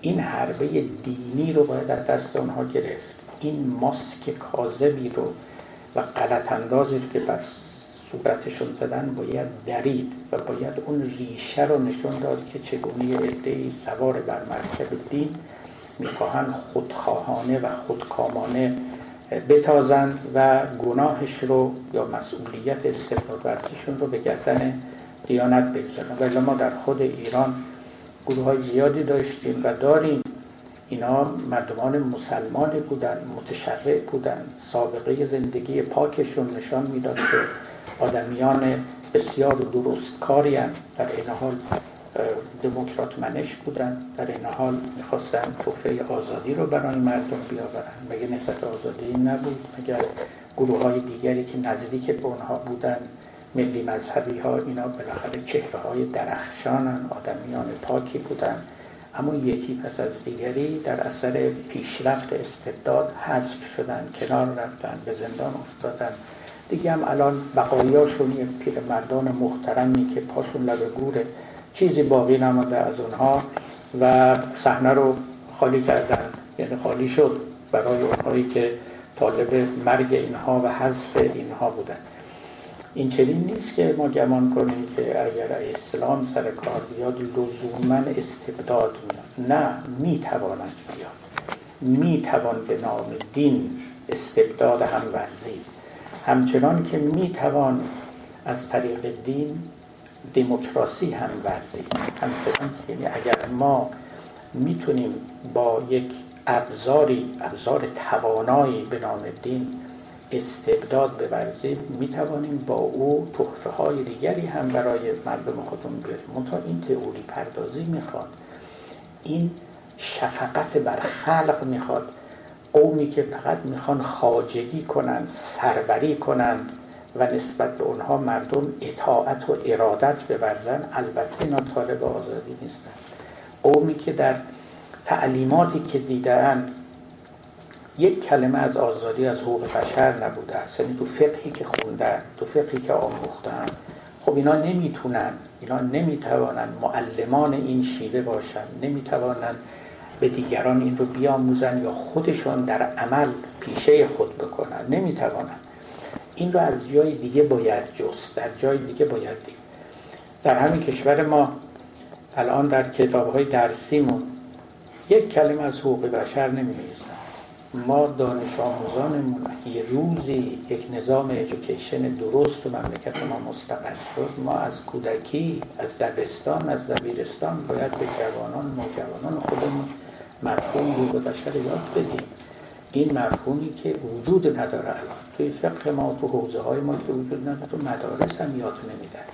این حربه دینی رو باید از دست اونها گرفت. این ماسک کاذبی رو و غلط اندازی رو که بس صورتشون زدن باید درید و باید اون ریشه رو نشون داد که چگونه عدهای سوار بر مرکب دین می‌خواهند خودخواهانه و خودکامانه بتازند و گناهش رو یا مسئولیت استبداد ورزششون رو به گردن دیانت بگذارن ولی ما در خود ایران گروه های زیادی داشتیم و داریم اینا مردمان مسلمانی بودن متشرع بودن. سابقه زندگی پاکشون نشان می‌داد که آدمیان بسیار درستکاری در این حال دموکرات منش بودن. در این حال می‌خواستن توفه آزادی رو برای مردم بیاورن. مگه نسبت آزادی نبود؟ مگر گروه های دیگری که نزدیک به اونها بودن ملی مذهبی ها اینا بالاخره چهره های درخشانن آدمیان پاکی بودن. اما یکی پس از دیگری در اثر پیشرفت استبداد حذف شدن کنار رفتن به زندان افتادن. دیگه هم الان بقایاشون یه پیرمردان محترمی که پاشون لب گوره. چیزی باقی نمانده از اونها و صحنه رو خالی کردن. یعنی خالی شد برای اونهایی که طالب مرگ اینها و حذف اینها بودن. این چنین نیست که ما گمان کنیم که اگر اسلام سر کار بیاد لزوما استبداد میاد. نه می‌تواند بیاد. می‌توان به نام دین استبداد هم ورزید. همچنان که می‌توان از طریق دین دموکراسی هم ورزید. همچنان یعنی اگر ما می‌تونیم با یک ابزاری ابزار توانایی به نام دین استبداد بورزیم می‌توانیم با او تحفه های دیگری هم برای مردم خودمون بیاریم. منتها این تئوری پردازی می‌خواد این شفقت بر خلق می‌خواد. قومی که فقط می‌خوان خاجگی کنند سروری کنند و نسبت به اونها مردم اطاعت و ارادت بورزن البته اینا طالب آزادی نیستن. قومی که در تعلیماتی که دیدن یک کلمه از آزادی از حقوق بشر نبوده است. یعنی تو فقهی که خوندن تو فقهی که آموختن خب اینا نمی‌تونن اینا نمی‌توانن معلمان این شیوه باشن نمی‌توانن به دیگران این رو بیاموزن یا خودشون در عمل پیشه خود بکنن. نمی‌توانن. این رو از جای دیگه باید جست در جای دیگه باید دید. در همین کشور ما الان در کتاب های درسیمون یک کلمه از حقوق بشر نمی ما دانش آموزانمون یه روزی یک نظام ایژوکیشن درست تو مملکت ما مستقر شد ما از کودکی از دبستان از دبیرستان باید به جوانان نوجوانان خودمون مفهوم حقوق بشر یاد بدیم. این مفهومی که وجود نداره الان. توی فقه ما تو حوزه های ما که وجود نداره تو مدارس هم یاد نمیدن.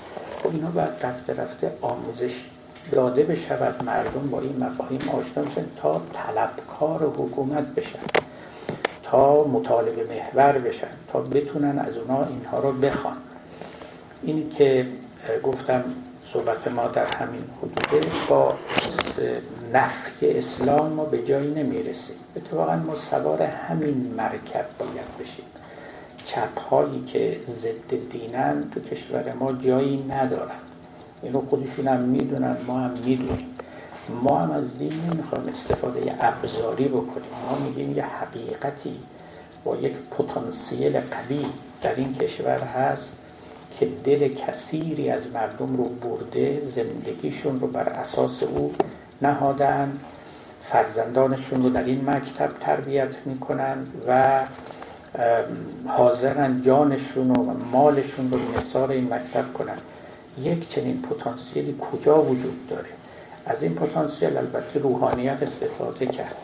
خب اینا باید رفته رفته آموزش داده بشود مردم با این مفاهیم آشنا بشن تا طلبکار حکومت بشن. مطالبه محور بشن تا بتونن از اونا اینها رو بخوان. این که گفتم صحبت ما در همین حدوده با نفی اسلام ما به جایی نمی‌رسیم اتفاقا ما سوار همین مرکب باید بشیم. چپ هایی که ضد دینن تو کشور ما جایی ندارن. اینو خودشون هم می‌دونن ما هم می‌دونیم. ما هم از دین نمی‌خوایم استفاده ابزاری بکنیم. ما میگیم یه حقیقتی با یک پتانسیل قوی در این کشور هست که دل کثیری از مردم رو برده زندگیشون رو بر اساس او نهادن فرزندانشون رو در این مکتب تربیت می‌کنند و حاضرن جانشون و مالشون رو نصار این مکتب کنند یک چنین پتانسیلی کجا وجود داره؟ از این پتانسیل البته روحانیت استفاده کرد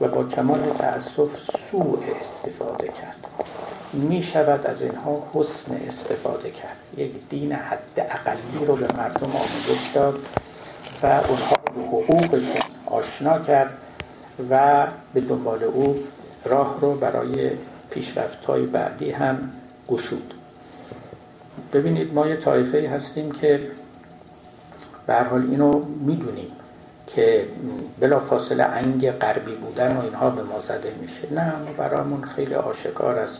و با کمال تأسف سوء استفاده کرد. می شود از اینها حسن استفاده کرد. یک دین حد اقلی رو به مردم آموزش داد و اونها به حقوقشون آشنا کرد و به دنبال او راه رو برای پیشرفت های بعدی هم گشود. ببینید ما یه طایفه هستیم که به حال اینو می‌دونیم که بلا فاصله انگ غربی بودن و اینها به ما زده میشه. نه ما برامون خیلی آشکار است.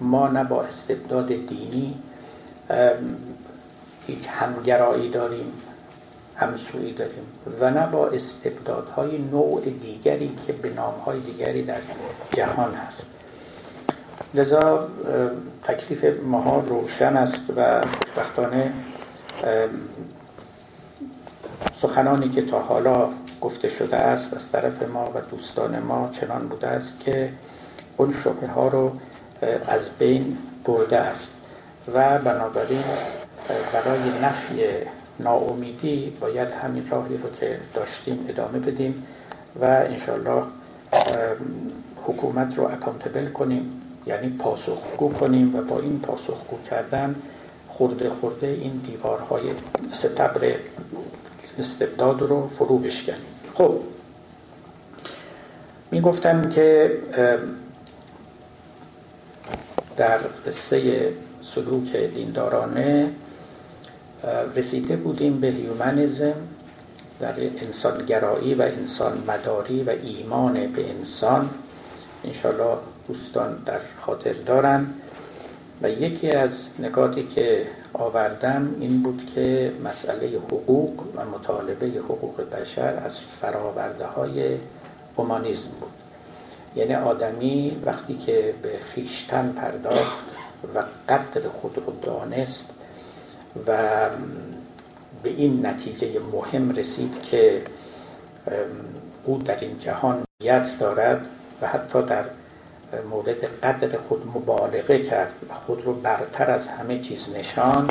ما نه با استبداد دینی هیچ همگرایی داریم همسویی داریم و نه با استبدادهای نوع دیگری که به نامهای دیگری در جهان هست. لذا تکلیف ماها روشن است و خوشبختانه سخنانی که تا حالا گفته شده است از طرف ما و دوستان ما چنان بوده است که اون شبه ها رو از بین برده است و بنابراین برای نفی ناامیدی باید همین راهی رو که داشتیم ادامه بدیم و انشالله حکومت رو اکانتبل کنیم یعنی پاسخگو کنیم و با این پاسخگو کردن خورده خورده این دیوارهای ستبر استبداد رو فرو بشکنیم. خب می گفتم که در قصه سلوک دیندارانه رسیده بودیم به هیومنیزم در انسانگرایی و انسان مداری و ایمان به انسان. انشالله دوستان در خاطر دارن. و یکی از نکاتی که آوردم این بود که مسئله حقوق و مطالبه حقوق بشر از فراورده های اومانیزم بود. یعنی آدمی وقتی که به خیشتن پرداخت و قدر خود رو دانست و به این نتیجه مهم رسید که او در این جهان نیت دارد و حتی در مورد قدر خود مبالغه کرد و خود رو برتر از همه چیز نشان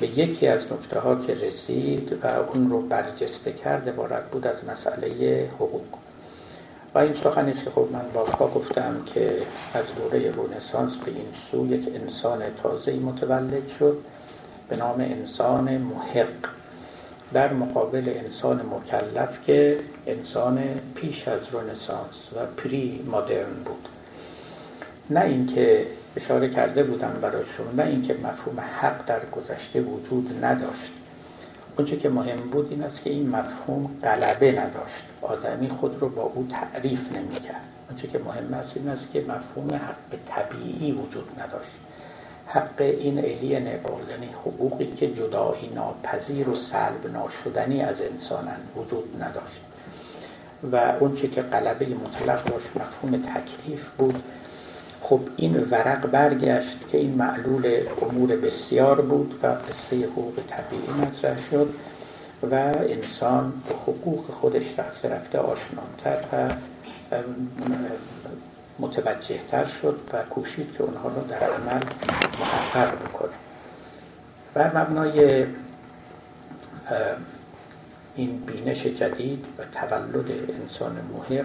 به یکی از نکته ها که رسید و اون رو برجسته کرد عبارت بود از مسئله حقوق. و این سخنی که خب من بارها گفتم که از دوره رونسانس به این سو یک انسان تازه متولد شد به نام انسان محق. در مقابل انسان مکلف که انسان پیش از رنسانس و پری مدرن بود. نه اینکه اشاره کرده بودم برای شما نه اینکه مفهوم حق در گذشته وجود نداشت. اونچه که مهم بود این است که این مفهوم غلبه نداشت. آدمی خود رو با او تعریف نمی‌کرد. اونچه که مهم است این است که مفهوم حق طبیعی وجود نداشت. حق این الین یعنی حقوقی که جدایی ناپذیر و سلب ناشدنی از انسانند وجود نداشت. و اونچه که قلبه مطلق داشت مفهوم تکلیف بود. خب این ورق برگشت که این معلول امور بسیار بود و قصه حقوق طبیعی مطرح شد و انسان به حقوق خودش رفته رفته آشناتر و متوجهتر شد و کوشید که اونها رو در عمل محقق بکنه. بر مبنای این بینش جدید و تولد انسان محق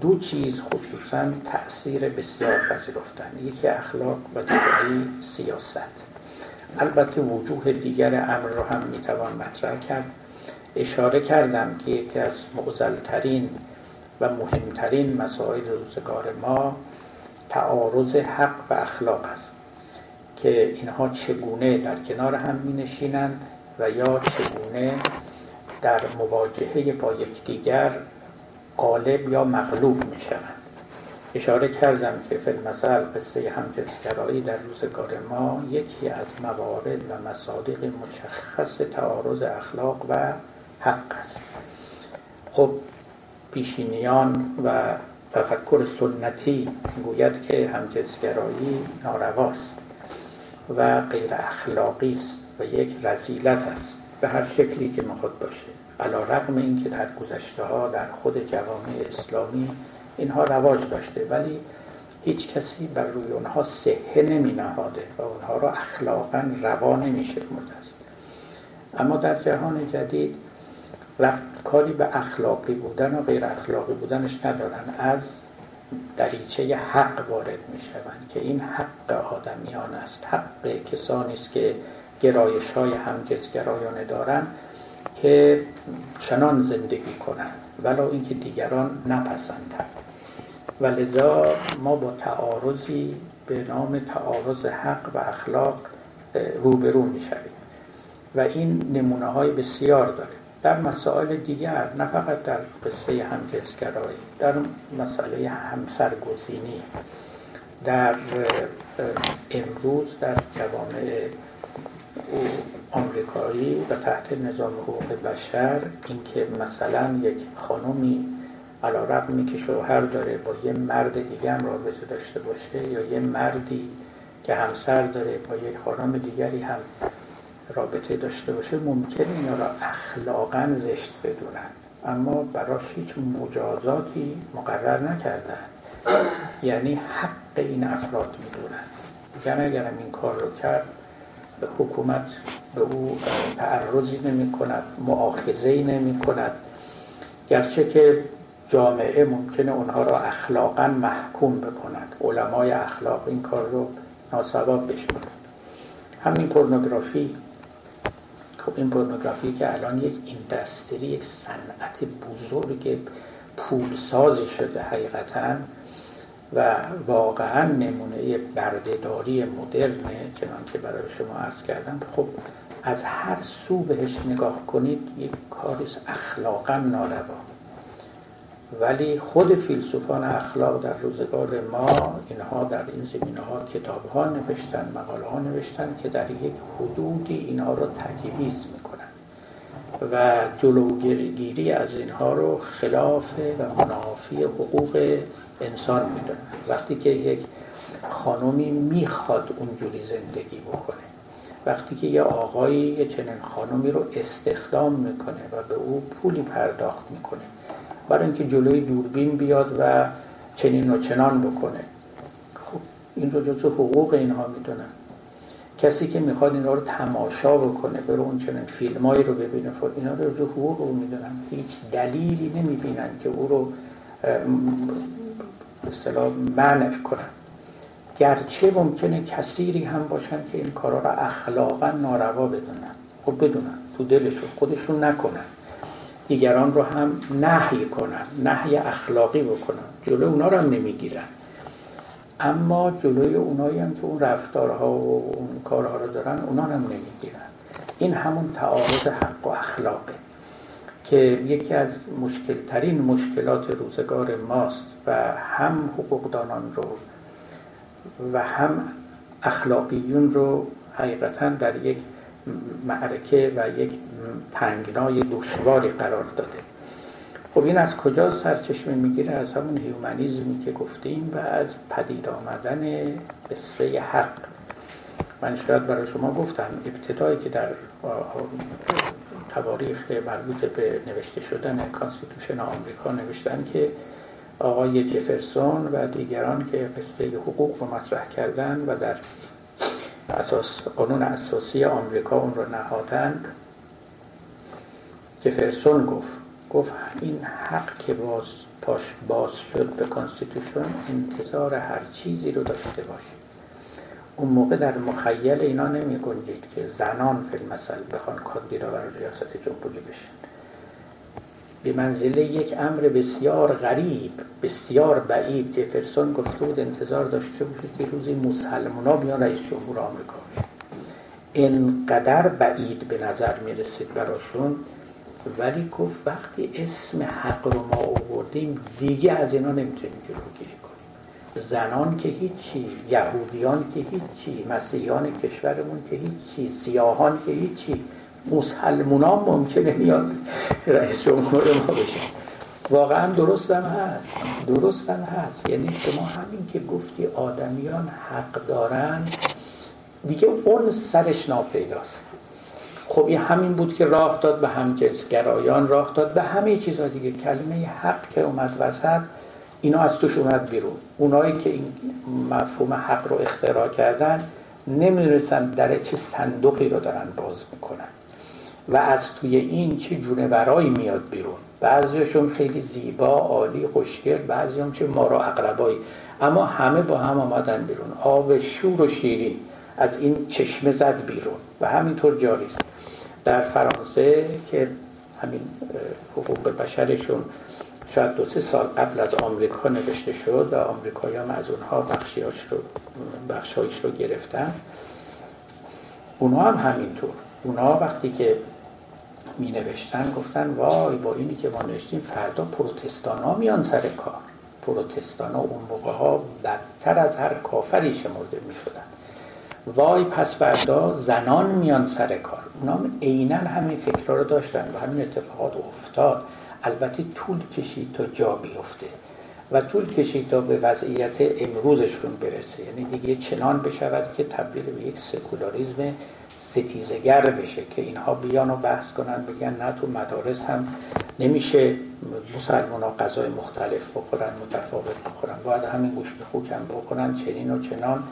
دو چیز خصوصا تأثیر بسیار پذیرفتن. یکی اخلاق و دیگری سیاست. البته وجوه دیگر امر رو هم می‌توان مطرح کرد. اشاره کردم که یکی از معزلترین و مهمترین مسائل روزگار ما تعارض حق و اخلاق است که اینها چگونه در کنار هم می نشینند و یا چگونه در مواجهه با یکدیگر غالب یا مغلوب می شوند اشاره کردم که فی المثل قصه همجنسگرایی در روزگار ما یکی از موارد و مصادیق مشخص تعارض اخلاق و حق است. خب پیشینیان و تفکر سنتی گوید که همجنسگرایی نارواست و غیر اخلاقی است و یک رزیلت است به هر شکلی که می‌خواد باشه. علا رقم این که در گذشته ها در خود جوامع اسلامی اینها رواج داشته ولی هیچ کسی بر روی اونها صحه نمی نهاده و اونها را اخلاقا روا نمی است. اما در جهان جدید کاری به اخلاقی بودن و غیر اخلاقی بودنش ندارن. از دریچه حق وارد می شوند که این حق آدمیان است. حق کسانی است که گرایش های همجنسگرایانه دارند که چنان زندگی کنند ولو اینکه دیگران نپسندند. و لذا ما با تعارضی به نام تعارض حق و اخلاق روبرو می شویم و این نمونه های بسیار داره در مسائل دیگر نه فقط در قصه همجنسگرایی در مسئله همسرگزینی. در امروز در جوامع آمریکایی و تحت نظام حقوق بشر اینکه مثلا یک خانومی علا رقمی که شوهر داره با یه مرد دیگه هم رابطه داشته باشه یا یه مردی که همسر داره با یک خانم دیگری هم رابطه داشته باشه ممکن اینا را اخلاقا زشت بدونن. اما براش هیچ مجازاتی مقرر نکردن. یعنی حق این افراد می‌دونن. میگن اگرم این کار رو کرد حکومت به او تعرضی نمی کند معاخذه نمی کند گرچه که جامعه ممکنه اونها را اخلاقا محکوم بکند. علمای اخلاق این کار رو ناسواب بشمارند. همین پورنوگرافی خب این پورنوگرافی که الان یک ایندستری یک صنعت بزرگ پولسازی شده حقیقتا و واقعا نمونه بردهداری مدرنه چنان که برای شما عرض کردم خب از هر سو بهش نگاه کنید یک کاری اخلاقا ناروا. ولی خود فیلسوفان اخلاق در روزگار ما اینها در این زمینه ها کتاب ها نوشتن مقاله ها نوشتن که در یک حدودی اینها رو تجویز می‌کنن. و جلوگیری از اینها رو خلاف و منافی حقوق انسان می‌دونن. وقتی که یک خانومی می‌خواد اونجوری زندگی بکنه وقتی که یه آقایی یه چنین خانومی رو استخدام می‌کنه و به او پولی پرداخت می‌کنه برای اینکه جلوی دوربین بیاد و چنین و چنان بکنه. خب این رو جزو حقوق اینها می‌دونن. کسی که می‌خواد اینا رو تماشا بکنه بره اون چنین فیلمایی رو ببینه فر اینا رو جزو حقوق رو می‌دونن. هیچ دلیلی نمی‌بینن که او رو اصطلاح منع کنن. گرچه ممکنه کثیری هم باشن که این کارا رو اخلاقا ناروا بدونن. خب بدونن. تو دلشون خودشون نکنن. دیگران رو هم نهی کنن نهی اخلاقی بکنن. جلو اونا رو هم نمی‌گیرن. اما جلوی اونایی هم که اون رفتارها و اون کارها رو دارن اونا هم نمی‌گیرن. این همون تعارض حق و اخلاقه که یکی از مشکلترین مشکلات روزگار ماست و هم حقوقدانان رو و هم اخلاقیون رو حقیقتا در یک معرکه و یک تنگنای دشواری قرار داده. خب این از کجا سرچشمه می‌گیره؟ از همون humanism ی که گفتیم و از پدید آمدن قصه حق. من شاید برای شما گفتم ابتدایی که در تواریخ مربوط به نوشته شدن constitution آمریکا نوشتن که آقای جفرسون و دیگران که قصه حقوق رو مطرح کردن و در اساس قانون اساسی آمریکا اون رو نهادند جفرسون گفت گفت این حق که باز پاش باز شد به constitution انتظار هر چیزی رو داشته باشه. اون موقع در مخیله اینا نمی گنجید که زنان فی‌المثل بخوان کاندیدا برای ریاست جمهوری بشن. به منزله یک امر بسیار غریب بسیار بعید جفرسون گفته بود انتظار داشته باشید که روزی مسلمان بیان رئیس جمهور آمریکا اینقدر بعید به نظر می رسید براشون ولی گفت وقتی اسم حق رو ما آوردیم دیگه از اینا نمی‌تونیم جلوگیری کنیم. زنان که هیچی یهودیان که هیچی مسیحیان کشورمون که هیچی سیاهان که هیچی مسلمونان ممکنه میاد رئیس جمهور ما بشه واقعا درست هم هست. درست هم هست. یعنی شما همین که گفتی آدمیان حق دارن دیگه اون سرش ناپیداست. خب این همین بود که راه داد به همجنسگرایان راه داد. به همه چیزها دیگه. کلمه حق که اومد وسط اینا از توش اومد بیرون. اونایی که این مفهوم حق رو اختراع کردن نمی‌رسن در چه صندوقی رو دارن باز می‌کنن. و از توی این چه جونورایی میاد بیرون. بعضیشون خیلی زیبا عالی خوشگل بعضی هم چه مارا اقربایی. اما همه با هم آمدن بیرون. آب شور و شیرین از این چشمه زد بیرون. و همینطور جاری است در فرانسه که همین حقوق بشرشون شاید دو سه سال قبل از آمریکا نوشته شد و آمریکایی هم از اونها بخشیاش رو بخشایش رو گرفتن. اونها هم همینطور. اونها وقتی که می نوشتن گفتن وای با اینی که ما نوشتیم فردا پروتستان ها میان سر کار. پروتستان ها اون موقع ها بدتر از هر کافری شمرده می شدن وای پس فردا زنان میان سر کار. اونا عینا همین فکر رو داشتن و همین اتفاقات افتاد. البته طول کشید تا جا بیفته و طول کشید تا به وضعیت امروزشون برسه. یعنی دیگه چنان بشود که تبدیل به یک سکولاریزم ستیزگر بشه که اینها بیان و بحث کنن بگن نه تو مدارس هم نمیشه مسلمان ها غذای مختلف بخورن متفاوت بخورن. باید همین گوشت خوک هم بخورن چنین و چنان.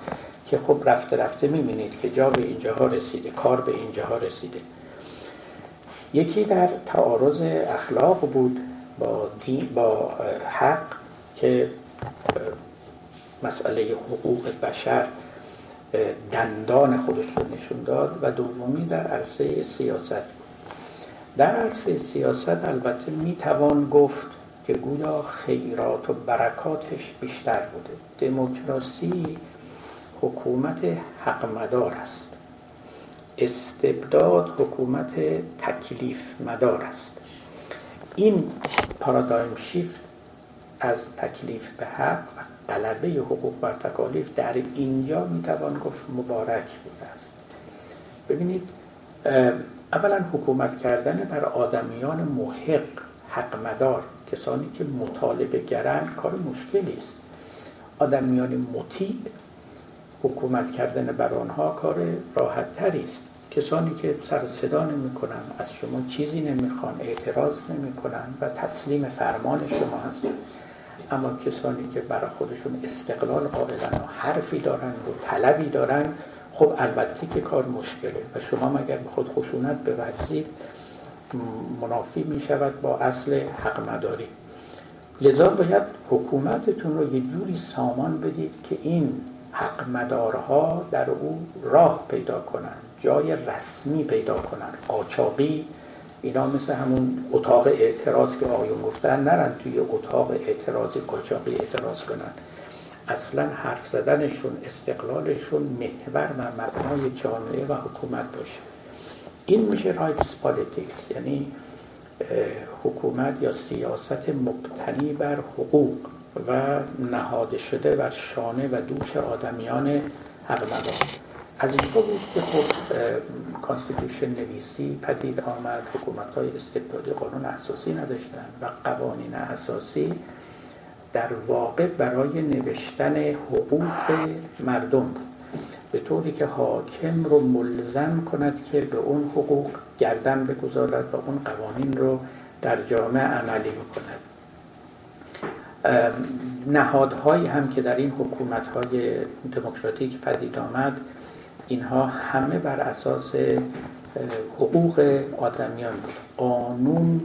که خب رفته رفته می‌بینید که جا به اینجاها رسیده کار به اینجاها رسیده. یکی در تعارض اخلاق بود با, با حق که مسئله حقوق بشر دندان خودش رو نشون داد و دومی در عرصه سیاست در عرصه سیاست البته می‌توان گفت که گویا خیرات و برکاتش بیشتر بوده. دموکراسی حکومت حق مدار است. استبداد حکومت تکلیف مدار است. این پارادایم شیفت از تکلیف به حق و غلبه حقوق بر تکالیف در اینجا می‌توان گفت مبارک بوده است. ببینید اولا حکومت کردن بر آدمیان محق حق مدار کسانی که مطالبه گرن کار مشکلی است. آدمیان مطیع حکومت کردن بر آنها کار راحت تری است. کسانی که سر صدا نمی‌کنن از شما چیزی نمی‌خوان اعتراض نمی‌کنن و تسلیم فرمان شما هستن. اما کسانی که برای خودشون استقلال قائلن و حرفی دارن و طلبی دارن خب البته که کار مشکله. و شما مگر به خود خشونت بورزید منافی می شود با اصل حق مداری. لذا باید حکومتتون رو یه جوری سامان بدید که این حق مدارها در او راه پیدا کنن جای رسمی پیدا کنن. قاچاقی اینا مثل همون اتاق اعتراض که آقایون گفتن نرن توی اتاق اعتراض قاچاقی اعتراض کنن. اصلا حرف زدنشون استقلالشون محور و مبنای جامعه و حکومت باشه. این میشه rights politics یعنی حکومت یا سیاست مبتنی بر حقوق. و نهاده شده بر شانه و دوش آدمیان حق مدار. از اینجا بود که خب constitution نویسی پدید آمد حکومت های استبدادی قانون اساسی نداشتن و قوانین اساسی در واقع برای نوشتن حقوق مردم بود. به طوری که حاکم رو ملزم کند که به اون حقوق گردن بگذارد و اون قوانین رو در جامعه عملی بکند. نهادهایی هم که در این حکومت های دموکراتیک پدید آمد اینها همه بر اساس حقوق آدمیان. قانون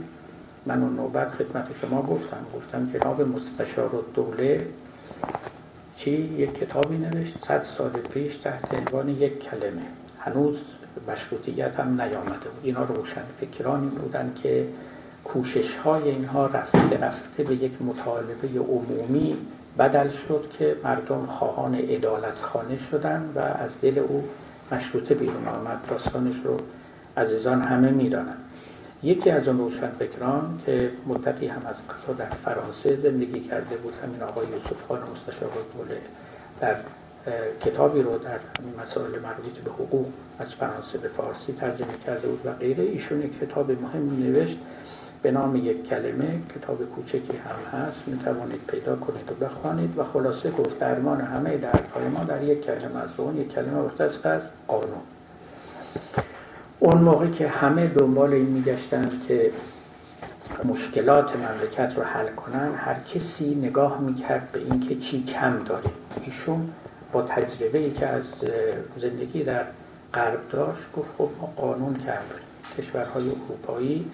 من اون نوبت خدمت شما گفتم. گفتم جناب مستشار و دوله چی؟ یک کتابی نوشت صد سال پیش تحت عنوان یک کلمه. هنوز مشروطیت هم نیامده بود. اینا روشن فکرانی بودن که کوشش های اینها رفته رفته به یک مطالبه عمومی بدل شد که مردم خواهان عدالت خانه شدن و از دل او مشروطه بیرون آمد. داستانش رو عزیزان همه می‌دانند یکی از اون روشنفکران که مدتی هم از قضا در فرانسه زندگی کرده بود همین آقای یوسف خان مستشار دوله در کتابی رو در مسائل مربوط به حقوق از فرانسه به فارسی ترجمه کرده بود و غیره. ایشون کتاب مهم نوشت به نام یک کلمه کتاب کوچکی هم هست می توانید پیدا کنید و بخوانید و خلاصه گفت درمان همه دردهای ما در یک کلمه است اون یک کلمه وقت است قانون اون موقع که همه دنبال این میگشتند که مشکلات مملکت رو حل کنن هر کسی نگاه می‌کرد به اینکه چی کم داره. ایشون با تجربه ای که از زندگی در غرب داشت گفت خب ما قانون کم کشورهای اروپایی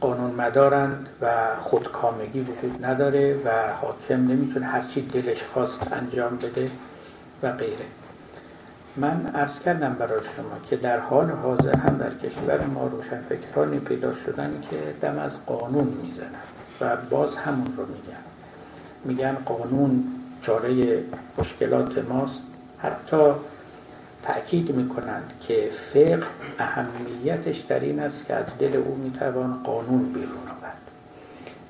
قانون مدارند و خودکامگی وجود نداره و حاکم نمی‌تونه هرچی دلش خواست انجام بده و غیره. من عرض کردم برای شما که در حال حاضر هم در کشور ما روشنفکرانی پیدا شدن که دم از قانون می‌زنن و باز همون رو میگن. میگن قانون چاره مشکلات ماست. حتی تأکید می‌کنند که فقه اهمیتش در این است که از دل او می‌توان قانون بیرون آورد.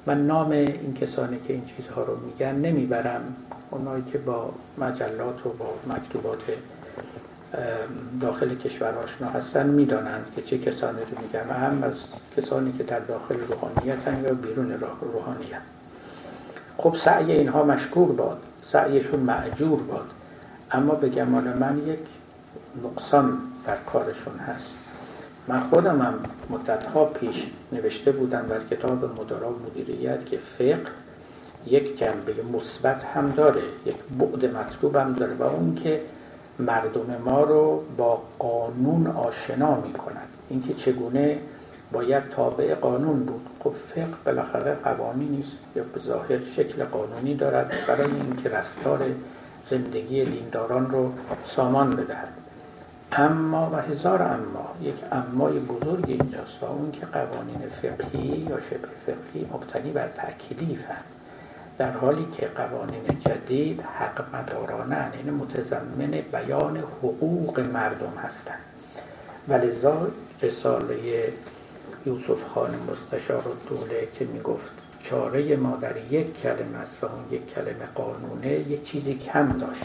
من نام این کسانی که این چیزها رو میگن نمی‌برم. اونایی که با مجلات و با مکتوبات داخل کشور آشنا هستن می‌دانند که چه کسانی رو میگن و هم از کسانی که در داخل روحانیت یا بیرون روحانیت خب سعی اینها مشکور باد سعیشون معجور باد. اما به گمان من یک نقصان در کارشون هست. من خودم هم مدتها پیش نوشته بودم در کتاب مدارا مدیریت که فقه یک جنبه مثبت هم داره یک بعد مطلوب هم داره و اون که مردم ما رو با قانون آشنا می کند اینکه چگونه باید تابع قانون بود. خب فقه بالاخره قوانینی نیست یا به ظاهر شکل قانونی دارد برای اینکه رفتار زندگی دینداران رو سامان بدهد. اما و هزار اما یک امای بزرگ اینجاست و اون که قوانین فقهی یا شبه فقهی مبتنی بر تکلیفند در حالی که قوانین جدید حق مدارانه یعنی متضمن بیان حقوق مردم هستند ولذا رساله یوسف خان مستشار دوله که می‌گفت چاره ما در یک کلمه است و اون یک کلمه قانونه یه چیزی کم داشت.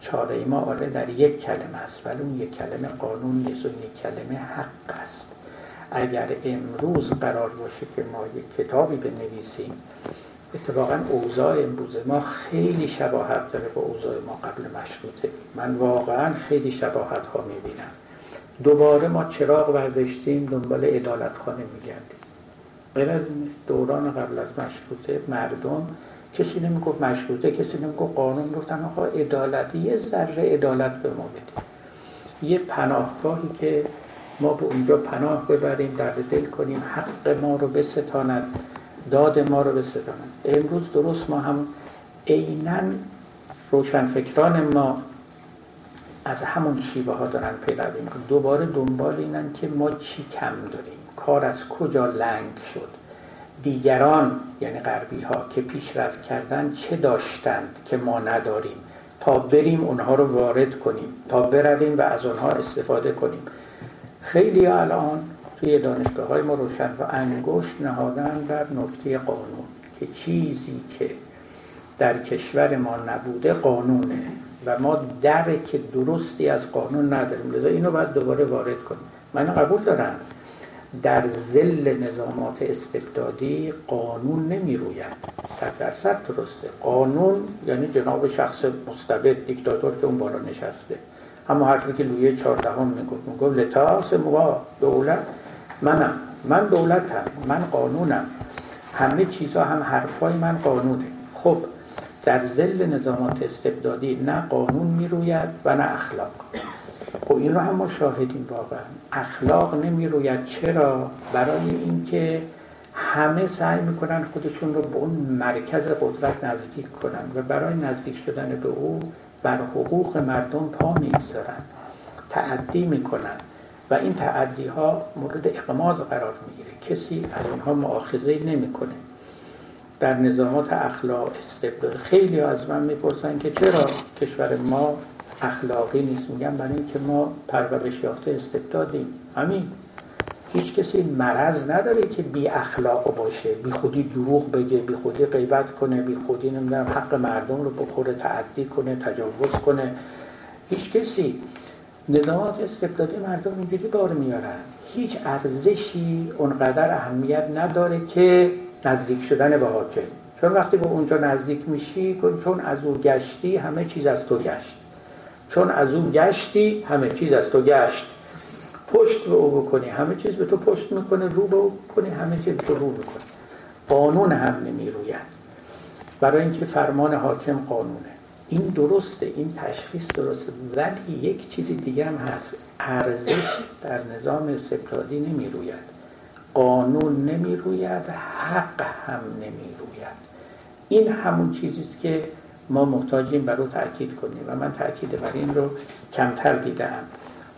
چاره ما آره در یک کلمه است ولی اون یک کلمه قانون نیست اون یک کلمه حق است. اگر امروز قرار باشه که ما یک کتابی بنویسیم اتفاقا اوضاع امروز ما خیلی شباهت داره با اوضاع ما قبل مشروطه. من واقعا خیلی شباهت ها می‌بینم. دوباره ما چراغ برداشتیم دنبال عدالت خانه میگردیم. غیر از دوران قبل از مشروطه مردم کسی نمی‌گفت مشروطه کسی نمی‌گفت قانون گفتن آقا عدالت یه ذره عدالت به ما بدید یه پناهگاهی که ما به اونجا پناه ببریم درد دل کنیم حق ما رو بستاند داد ما رو بستاند. امروز درست ما هم عینا روشنفکران ما از همون شیوه ها دارن پیروی می‌کنن. دوباره دنبال اینن که ما چی کم داریم کار از کجا لنگ شد. دیگران یعنی غربی ها که پیشرفت کردن چه داشتند که ما نداریم؟ تا بریم اونها رو وارد کنیم تا برویم و از اونها استفاده کنیم. خیلی الان توی دانشگاه های ما روشن و انگشت نهادن بر نکته قانون که چیزی که در کشور ما نبوده قانونه و ما درک درستی از قانون نداریم. لذا اینو باید دوباره وارد کنیم. من قبول دارم. در زل نظامات استبدادی قانون نمی روید صد درصد درسته. قانون یعنی جناب شخص مستبد دیکتاتور که اون بالا نشسته. اما حرفی که لویه چهاردهم می‌گفت می‌گفت لتاس موا دولت منم. من دولتم. من قانونم. همه چیزها هم حرفای من قانونه. خب در زل نظامات استبدادی نه قانون می‌روید و نه اخلاق. خب این رو هم ما شاهدیم واقعا. اخلاق نمی‌روید. چرا؟ برای اینکه همه سعی می‌کنن خودشون رو به اون مرکز قدرت نزدیک کنن و برای نزدیک شدن به او بر حقوق مردم پا می‌گذارن. تعدی می‌کنن و این تعدی ها مورد اقماز قرار می‌گیره. کسی از اونها معاخذه نمی‌کنه. در نظامات اخلاق استبداد خیلی از من می‌پرسن که چرا کشور ما اخلاقی نیست. میگم برای اینکه ما پرورش یافته استبدادیم همین هیچ کسی مرض نداره که بی اخلاق باشه بی خودی دروغ بگه بی خودی غیبت کنه بی خودی نمی‌دونم حق مردم رو بخوره تعدی کنه تجاوز کنه. هیچ کسی. نظامات استبدادی مردم اینجوری بار میارن. هیچ ارزشی اونقدر اهمیت نداره که نزدیک شدن به حاکم. چون وقتی به اونجا نزدیک میشی چون از او گشتی همه چیز از تو گشت. چون از او گشتی همه چیز از تو گشت. پشت به او بکنی همه چیز به تو پشت می‌کنه رو به او کنی همه چیز به تو رو می‌کنه. قانون هم نمی‌روید. برای اینکه فرمان حاکم قانونه. این درسته این تشخیص درسته ولی یک چیزی دیگه هم هست. ارزش در نظام استبدادی نمی‌روید. قانون نمی‌روید حق هم نمی‌روید. این همون چیزیست که ما محتاجیم بر رو تاکید کنیم و من تاکید بر این رو کمتر دیدم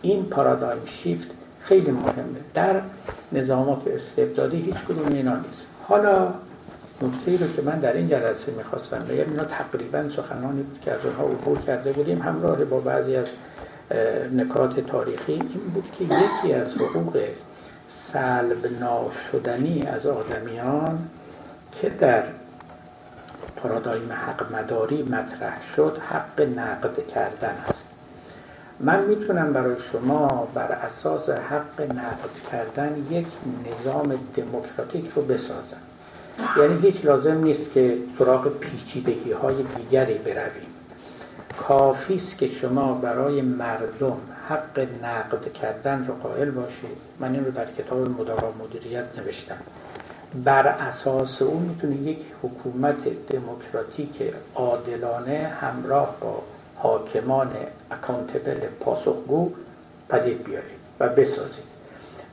این پارادایم شیفت خیلی مهمه. در نظامات استبدادی هیچ کدوم اینا نیست. حالا نکته رو که من در این جلسه می‌خواستم بگم اینا تقریبا سخنانی بود که از اونها عبور کرده بودیم. همراه با بعضی از نکات تاریخی این بود که یکی از حقوق سلب ناشدنی از آدمیان که در پارادایم حق مداری مطرح شد حق نقد کردن است. من می‌تونم برای شما بر اساس حق نقد کردن یک نظام دموکراتیک رو بسازم. یعنی هیچ لازم نیست که سراغ پیچیدگی های دیگری برویم. کافی است که شما برای مردم حق نقد کردن رو قائل باشید. من این رو در کتاب مدارا مدیریت نوشتم. بر اساس اون می‌تونه یک حکومت دموکراتیک عادلانه همراه با حاکمان اکانتبل پاسخگو پدید بیارید و بسازید.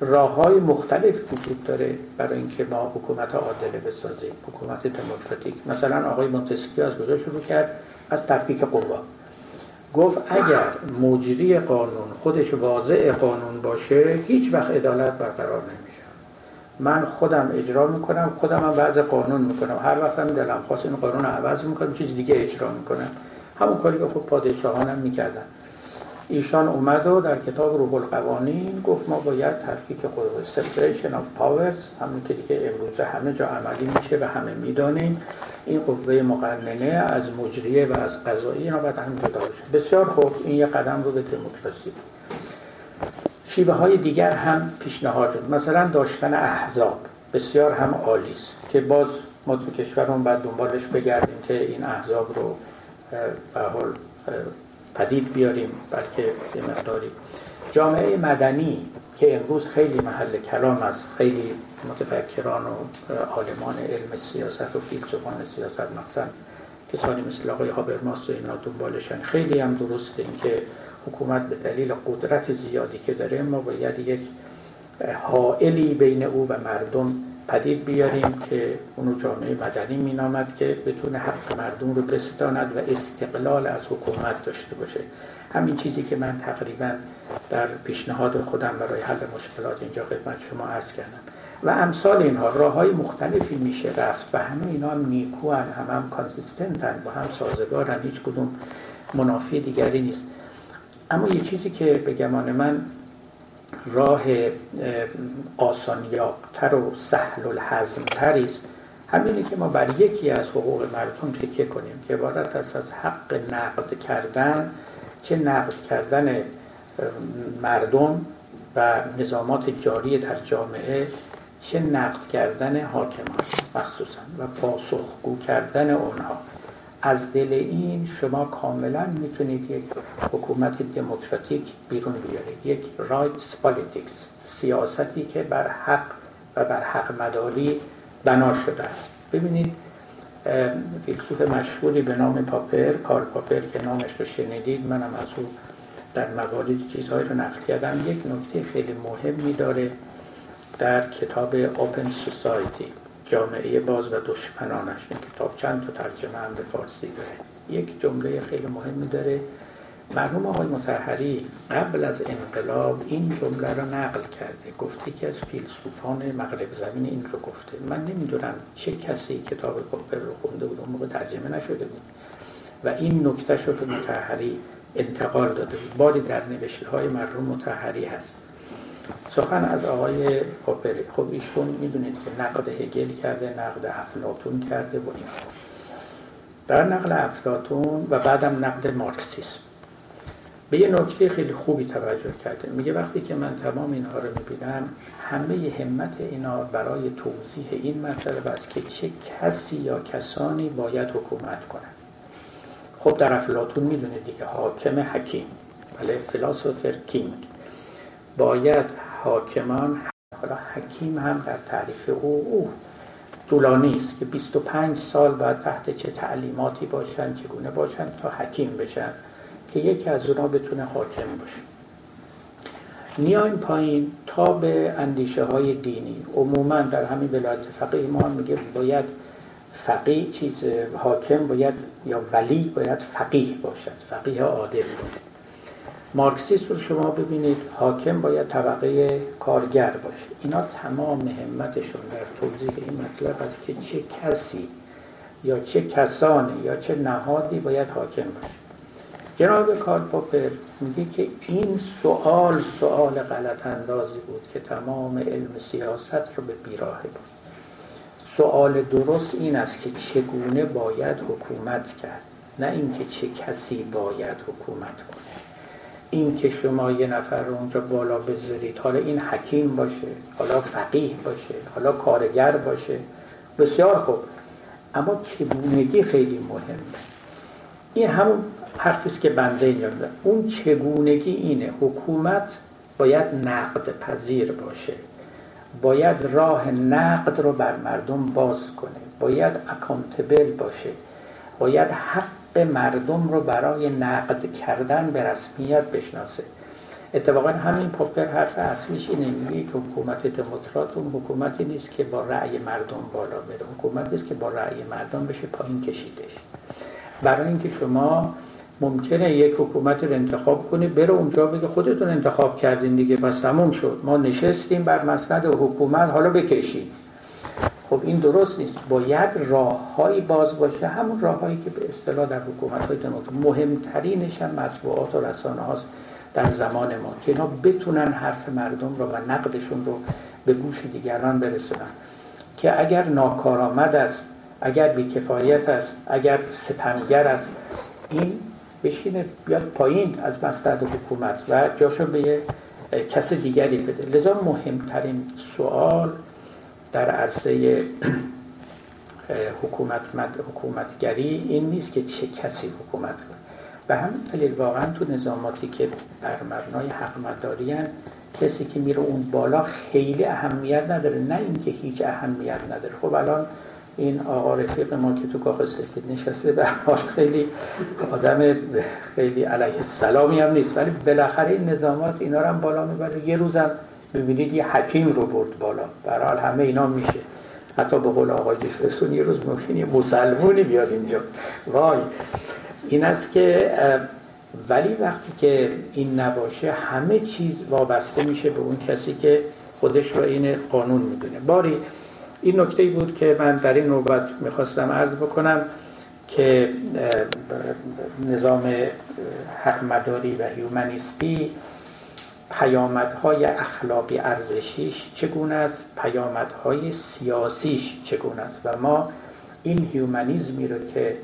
راه های مختلف وجود داره برای اینکه ما حکومت عادله بسازیم حکومت دموکراتیک. مثلا آقای مونتسکیو از کجا شروع کرد؟ از تفکیک قوا. گفت اگر مجری قانون خودش واضع قانون باشه هیچ وقت عدالت برقرار نمیشه من خودم اجرا می‌کنم خودم هم وضع قانون می‌کنم. هر وقت هم دلم خواست این قانون عوض می‌کنم چیز دیگه اجرا می‌کنم. همون کاری که خود پادشاهانم می‌کردن. ایشان اومد و در کتاب روح القوانین گفت ما باید تفکیک قوه separation of powers همون که دیگه امروز همه جا عملی میشه و همه می‌دانیم. این قوه مقننه از مجریه و از قضایی اینا باید هم جدا بشه بسیار خوب. این یه قدم رو به دموکراسی. شیوه های دیگر هم پیشنهاد شد. مثلا داشتن احزاب. بسیار هم عالی است که باز ما تو کشورمون بعد دنبالش بگردیم که این احزاب رو به حال پدید بیاریم بلکه یه مقداری. جامعه مدنی که امروز خیلی محل کلام است خیلی متفکران و عالمان علم سیاست و فیلسوفان سیاست مثلا کسانی مثل آقای هابرماس و اینا دنبالشن. خیلی هم درسته که حکومت به دلیل قدرت زیادی که داره ما باید یک حائلی بین او و مردم پدید بیاریم که اونو جامعه مدنی مینامد که بتونه حق مردم رو بستاند و استقلال از حکومت داشته باشه. همین چیزی که من تقریبا در پیشنهاد خودم برای حل مشکلات اینجا خدمت شما عرض کردم. و امثال اینها راه های مختلفی میشه رفت و همه اینا هم نیکو هم هم, هم با هم سازگارن هیچ کدوم منافی دیگری نیست. اما یه چیزی که به گمان من راه آسانیابتر و سهل الحزم است همینه که ما بر یکی از حقوق مردم تکیه کنیم که عبارت است از حق نقد کردن چه نقد کردن مردم و نظامات جاری در جامعه چه نقد کردن حاکمان مخصوصا و پاسخگو کردن اونها. از دل این شما کاملا می‌تونید یک حکومت دموکراتیک بیرون بیارید. یک rights politics سیاستی که بر حق و بر حق مداری بنا شده است. ببینید فیلسوف مشهوری به نام پاپر کارل پاپر که نامش رو شنیدید منم از او در مواردی چیزهایی رو نقل کردم. یک نکته خیلی مهمی داره در کتاب Open Society جامعه باز و دشمنانش. این کتاب چند تا ترجمه هم به فارسی داره. یک جمله خیلی مهمی داره. مرحوم آقای متحری قبل از انقلاب این جمله را نقل کرده. گفته که از فیلسوفان مغرب زمین این رو گفته. من نمی‌دونم چه کسی کتاب پاپر رو خونده بود. اون موقع ترجمه نشده بود. و این نکته به متحری انتقال داده بود. باری در نوشته های مرحوم متحری هست. سخن از آقای پاپری. خب ایشون می‌دونید که نقد هگل کرده نقد افلاتون کرده و این در نقل افلاتون و بعدم نقد مارکسیسم. به یه نکته خیلی خوبی توجه کرده. میگه وقتی که من تمام اینها رو می‌بینم همه همت اینا برای توضیح این مطلب است که چه کسی یا کسانی باید حکومت کنند خب در افلاتون می‌دونید دیگه حاکم حکیم. بله فلاسفر کینگ. باید حاکمان حالا حکیم هم در تعریف او او طولانی است که 25 سال باید تحت چه تعلیماتی باشن چگونه باشن تا حکیم بشن که یکی از اونا بتونه حاکم باشه. میایم پایین تا به اندیشه های دینی. عموما در همین ولایت فقیه ما میگه باید فقیه چیز حاکم باید یا ولی باید فقیه باشد فقیه عادل باشه. مارکسیست رو شما ببینید حاکم باید طبقه کارگر باشه. اینا تمام همتشون در توضیح این مطلب است که چه کسی یا چه کسانی یا چه نهادی باید حاکم باشه. جناب کارل پاپر میگه که این سوال سوال غلط اندازی بود که تمام علم سیاست رو به بیراه بود سوال درست این است که چگونه باید حکومت کرد نه اینکه چه کسی باید حکومت کنه. این که شما یه نفر رو اونجا بالا بذارید حالا این حکیم باشه حالا فقیه باشه حالا کارگر باشه. بسیار خوب. اما چگونگی خیلی مهمه این همون حرفی که بنده اینجا اون چگونگی اینه. حکومت باید نقد پذیر باشه. باید راه نقد رو بر مردم باز کنه. باید اکانتبل باشه. باید حق مردم رو برای نقد کردن به رسمیت بشناسه. اتفاقا همین پاپر حرف اصلیش اینه میگه که حکومت دموکرات اون حکومتی نیست که با رأی مردم بالا بره. حکومتی است که با رأی مردم بشه پایین کشیدش. برای اینکه شما ممکنه یک حکومت رو انتخاب کنی بره اونجا بگه خودتون انتخاب کردین دیگه پس تموم شد. ما نشستیم بر مسند حکومت حالا بکشید خب این درست نیست. باید راههایی باز باشه. همون راههایی که به اصطلاح در حکومت های مهمترینش هم مطبوعات و رسانه هاست در زمان ما که اینا بتونن حرف مردم رو و نقدشون رو به گوش دیگران برسونن. که اگر ناکارآمد است اگر بیکفایت است اگر ستمگر است این بشینه بیاد پایین از مستد حکومت و جاشو به کس دیگری بده. لذا مهمترین سوال در عرصه حکومت حکومتگری این نیست که چه کسی حکومت کنه. به همین دلیل واقعا تو نظاماتی که بر مبنای حق مداری کسی که میره اون بالا خیلی اهمیت نداره نه اینکه هیچ اهمیت نداره. خب الان این آقا رفیق ما که تو کاخ سفید نشسته به حال خیلی آدم خیلی علیه السلامی هم نیست. ولی بالاخره این نظامات اینا رو هم بالا می‌بره. یه روزم ببینید یه حکیم رو برد بالا. برحال همه اینا میشه. حتی به قول آقای جفرسون یه روز ممکن یه مسلمونی بیاد اینجا. وای. این است که ولی وقتی که این نباشه همه چیز وابسته میشه به اون کسی که خودش رو این قانون می‌دونه. باری این نکته بود که من در این نوبت می‌خواستم عرض بکنم که نظام حق مداری و هیومنیستی پیامدهای اخلاقی ارزشیش چگونه است؟ پیامدهای سیاسیش چگونه است؟ و ما این هیومنیزمی رو که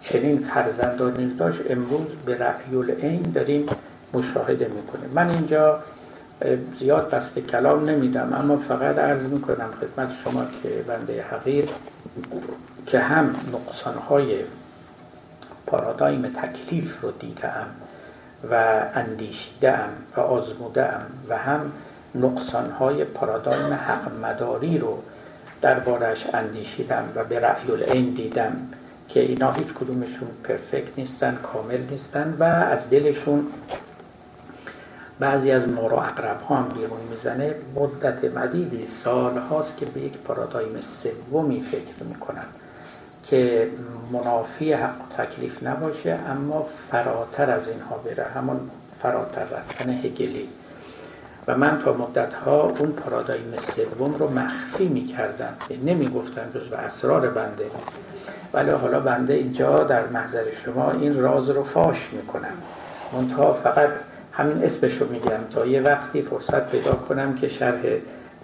چنین فرزندانی داشت امروز به رأی العین داریم مشاهده می‌کنیم. من اینجا زیاد بسته کلام نمیدم اما فقط عرض می‌کنم خدمت شما که بنده حقیر که هم نقصانهای پارادایم تکلیف رو دیدم و اندیشیدم و آزمودم و هم نقصانهای پارادایم حق مداری رو دربارش اندیشیدم و به رأی العین دیدم که اینا هیچ کدومشون پرفکت نیستن کامل نیستن و از دلشون بعضی از ما رو اقرب ها هم بیرون می‌زنه. مدت مدیدی سال هاست که به یک پارادایم سومی فکر می‌کنم. که منافی حق تکلیف نباشه اما فراتر از اینها بره. همون فراتر رفتن هگلی. و من تا مدت ها اون پارادایم سوم رو مخفی می‌کردم. نمی‌گفتم جز و اسرار بنده. ولی حالا بنده اینجا در محضر شما این راز رو فاش می‌کنم. منتها فقط همین اسمش رو میگم تا یه وقتی فرصت پیدا کنم که شرح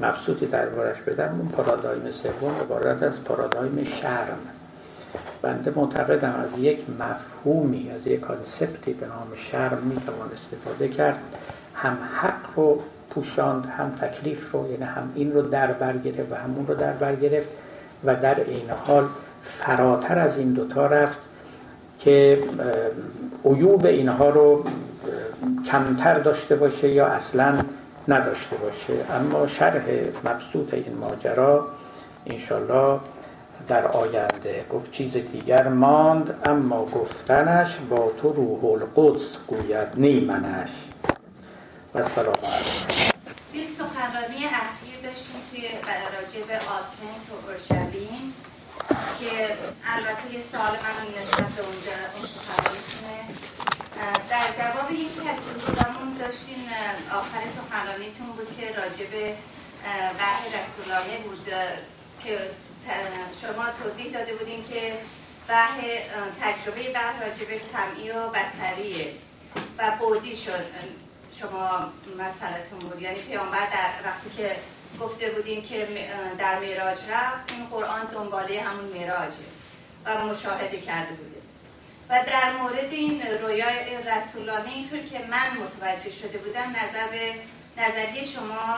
مبسوطی دربارش بدم. اون پارادایم سوم عبارت از پارادایم شرم. بنده معتقدم از یک مفهومی از یک کانسپتی به نام شرم می‌توان استفاده کرد. هم حق رو پوشاند هم تکلیف رو یعنی هم این رو در بر گرفت و همون رو در بر گرفت و در این حال فراتر از این دوتا رفت که عیوب اینها رو کمتر داشته باشه یا اصلا نداشته باشه. اما شرح مبسوط این ماجرا انشالله در آینده. گفت چیز دیگر ماند اما گفتنش با تو روح القدس گوید نیمنش. و سلام علیکم.
سخنرانی اخیر داشتیم توی راجع به آتن و اورشلیم که البته یه سال من نسبت به اونجا اون سخنرانیتونه در جواب یکی از دوستامون داشتین آخر سخنرانیتون بود که راجع به وحی رسولانه بود که شما توضیح داده بودین که وحی تجربه وحی راجع به سمعی و بسریه و بودی شد. شما مسئلتون بود. یعنی پیامبر در وقتی که گفته بودیم که در معراج رفت این قرآن دنباله همون معراجه و مشاهده کرده بوده. و در مورد این رویای رسولانه اینطور که من متوجه شده بودم نظر نظریه شما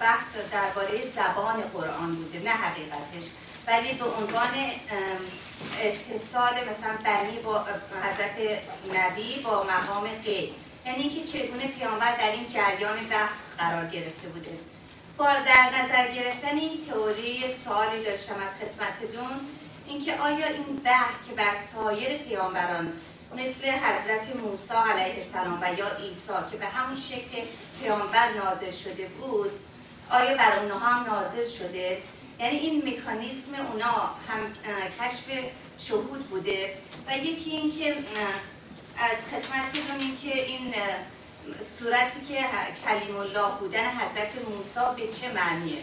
بحث درباره زبان قرآن بوده نه حقیقتش. ولی به عنوان اتصال مثلا بنی با حضرت نبی با مقام غیب یعنی اینکه چگونه پیامبر در این جریان بحث قرار گرفته بوده. با در نظر گرفتن این تئوری سوالی داشتم از خدمتتون. اینکه آیا این وحی که بر سایر پیامبران مثل حضرت موسی علیه السلام و یا عیسی که به همون شکل پیامبر نازل شده بود آیا بر اونها هم نازل شده. یعنی این مکانیزم اونا هم کشف شهود بوده. و یکی این که از خدمتتون این که این صورتی که کلیم الله بودن حضرت موسی به چه معنیه؟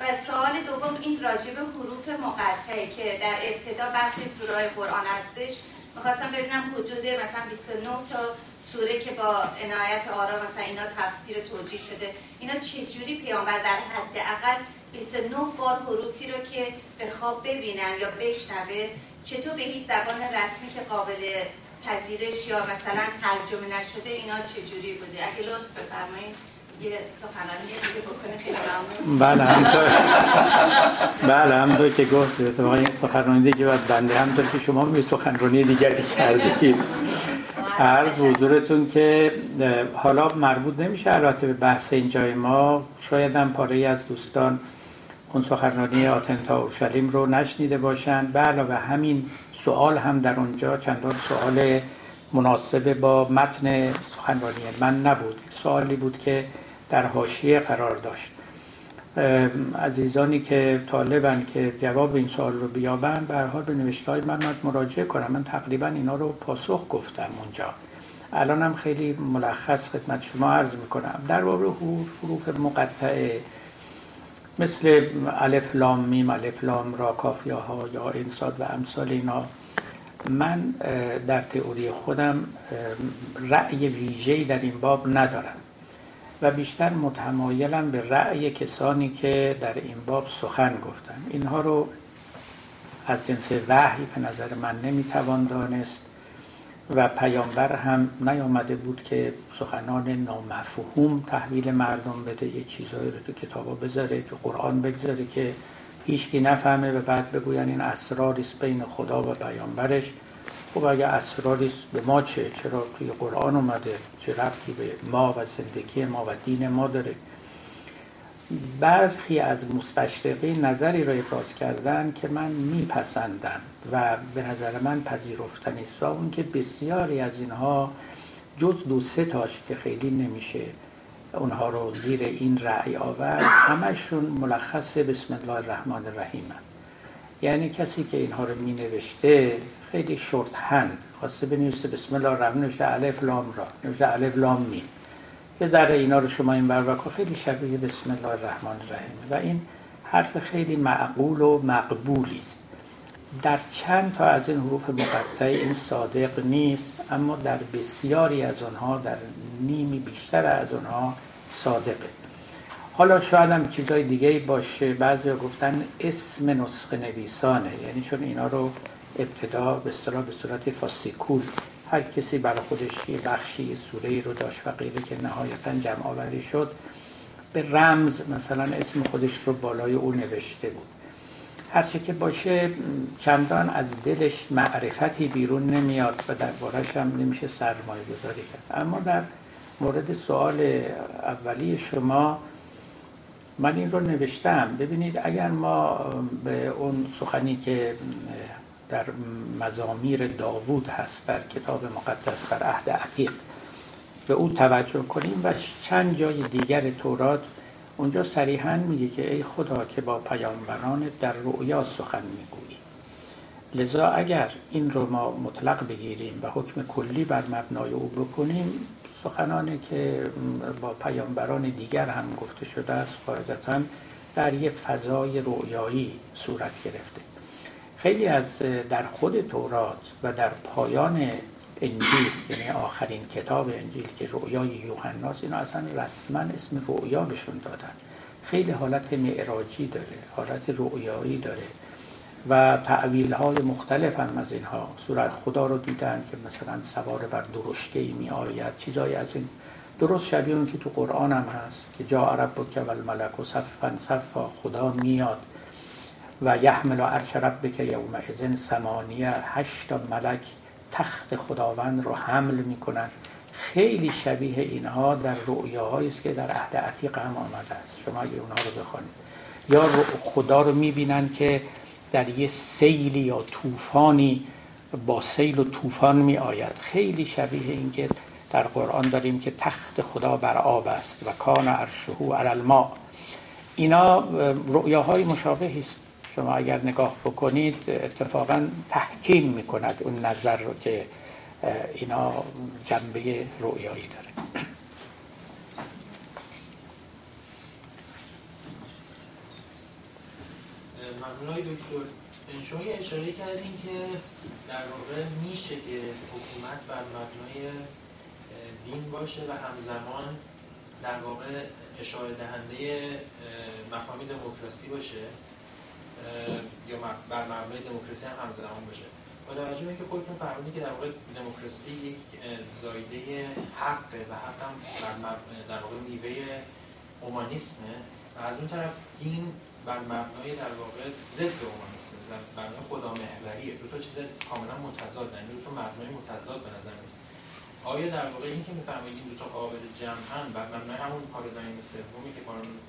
و سوال دوم این راجب حروف مقطعه که در ابتدا برخی سوره قرآن هستش. می‌خواستم ببینم حدود مثلا 29 تا سوره که با عنایت آرا مثلا اینا تفسیر توجیه شده. اینا چجوری پیامبر در حد اقل 29 بار حروفی رو که به خواب ببینن یا بشنوه چطور به هیچ زبان رسمی که قابل پذیرش یا مثلا ترجمه نشده اینا چجوری بوده؟ اگه لطف بفرمایید یه سخنرانی دیگه بکنه خیلی ممنون.
بله همطور بله همطور که گفت اتفاقا این سخنرانی دیگه باید بنده همطور که شما می سخنرانی دیگری کردید. هر حضورتون که حالا مربوط نمیشه البته به بحث اینجای ما. شاید هم پاره از دوستان اون سخنرانی آتنتا اورشلیم رو نشنیده باشند به علاوه همین سوال هم در اونجا چندان سوال مناسب با متن سخنرانی من نبود. سوالی بود که در حاشیه قرار داشت. عزیزانی که طالبن که جواب این سوال رو بیابن حال به نوشته های من مراجعه کنم. من تقریبا اینا رو پاسخ گفتم اونجا. الانم خیلی ملخص خدمت شما عرض می‌کنم. در باب حروف مقطعه. مثل الف لام میم الف لام را کافیه ها یا انساد و امثال اینا. من در تئوری خودم رأی ویژه‌ای در این باب ندارم. و بیشتر متمایلم به رأی کسانی که در این باب سخن گفتن اینها رو از جنس وحی به نظر من نمی‌توان دانست و پیامبر هم نیامده بود که سخنان نامفهوم تحویل مردم بده یه چیزایی رو تو کتابا بذاره تو قرآن بگذاره که هیچکی نفهمه و بعد بگوین این اسراریست بین خدا و پیامبرش. خب اگه اسراریست به ما چه؟ چرا توی قرآن اومده؟ چه ربطی به ما و زندگی ما و دین ما داره؟ برخی از مستشرقی نظری را ابراز کردن که من میپسندم و به نظر من پذیرفتنی است و اون که بسیاری از اینها جز دو سه تاش که خیلی نمیشه اونها رو زیر این رأی آورد همشون ملخص بسم الله الرحمن الرحیم یعنی کسی که اینها رو می نوشته خیلی شورت هند خواسته بنویسه بسم الله الرحمن نوشته الف لام را نوشته الف لام می یه ذره اینا رو شما این بر خیلی شبیه بسم الله الرحمن الرحیم. و این حرف خیلی معقول و مقبولی است. در چند تا از این حروف مقطع این صادق نیست اما در بسیاری از آنها در نیمی بیشتر از آنها صادقه. حالا شاید هم چیزای دیگه باشه بعضی گفتن اسم نسخه نویسانه یعنی چون اینا رو ابتدا به اصطلاح به صورت فاسیکول هر کسی برای خودش یه بخشی سوره رو داشت و غیره که نهایتا جمع آوری شد به رمز مثلا اسم خودش رو بالای او نوشته بود. هرچه که باشه چندان از دلش معرفتی بیرون نمیاد و دربارش هم نمیشه سرمایه گذاری کرد. اما در مورد سوال اولی شما من این رو نوشتم. ببینید اگر ما به اون سخنی که در مزامیر داوود هست در کتاب مقدس در عهد عتیق. به او توجه کنیم و چند جای دیگر تورات اونجا صریحا میگه که ای خدا که با پیامبران در رؤیا سخن می‌گویی. لذا اگر این رو ما مطلق بگیریم و حکم کلی بر مبنای او بکنیم سخنانی که با پیامبران دیگر هم گفته شده است قاعدتا در یه فضای رویایی صورت گرفته. خیلی از در خود تورات و در پایان انجیل یعنی آخرین کتاب انجیل که رویای یوحناست اینا اصلا رسما اسم رویا بهشون دادن. خیلی حالت معراجی داره حالت رویایی داره و تعویل های مختلف هم از اینها. صورت خدا رو دیدن که مثلا سوار بر درشکه می آید چیزایی از این. درست شبیه اون که تو قرآن هم هست که جا عرب که و الملک و صفا صفا خدا میاد. و یحمل عرش ربک یوم ازن سمانیه هشت ملک تخت خداوند رو حمل می‌کنن خیلی شبیه اینها در رؤیاهایی است که در عهد عتیق هم آمده است. شما اگه اونها رو بخوانید. یا خدا رو می‌بینن که در یه سیلی یا طوفانی با سیل و طوفان می آید خیلی شبیه این که در قرآن داریم که تخت خدا بر آب است و کان عرشه علی الماء. اینا رؤیاهای مشابهی است. شما اگر نگاه بکنید اتفاقا تحکیم می‌کند اون نظر رو که اینا جنبه رؤیایی داره.
ممنون دکتر شما یه اشاره کردین که در واقع میشه که حکومت بر مبنای دین باشه و همزمان در واقع اشاره دهنده مفاهیم دموکراسی باشه. یا بر مبنای دموکراسی هم همزمان باشه. با توجه به اینکه خودتون فرمودید که در واقع دموکراسی یک زایده حقه و حق هم در واقع میوه اومانیسمه و از اون طرف این بر مبنای در واقع ضد اومانیسم بر مبنای خدا محوریه دو تا چیز کاملا متضاد یعنی دو تا مبنای متضاد به نظر میاد آیا در واقع این که می‌فهمید این دو تا قابل جمعن بر مبنای همون پارادایم سومی که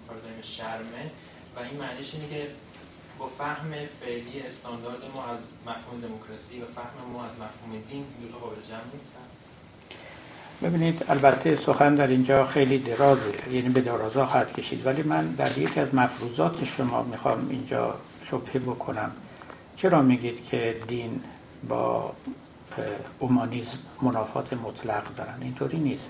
پارادایم شرمه و این معنیش اینه که با فهم فعلی استاندارد ما از مفهوم دموکراسی و فهم ما از مفهوم دین دو قابل جمع نیستن.
ببینید البته سخن در اینجا خیلی درازه یعنی به درازا خواهد کشید ولی من در یکی از مفروضات شما می‌خوام اینجا شبهه بکنم چرا میگید که دین با اومانیزم منافات مطلق دارن؟ اینطوری نیست.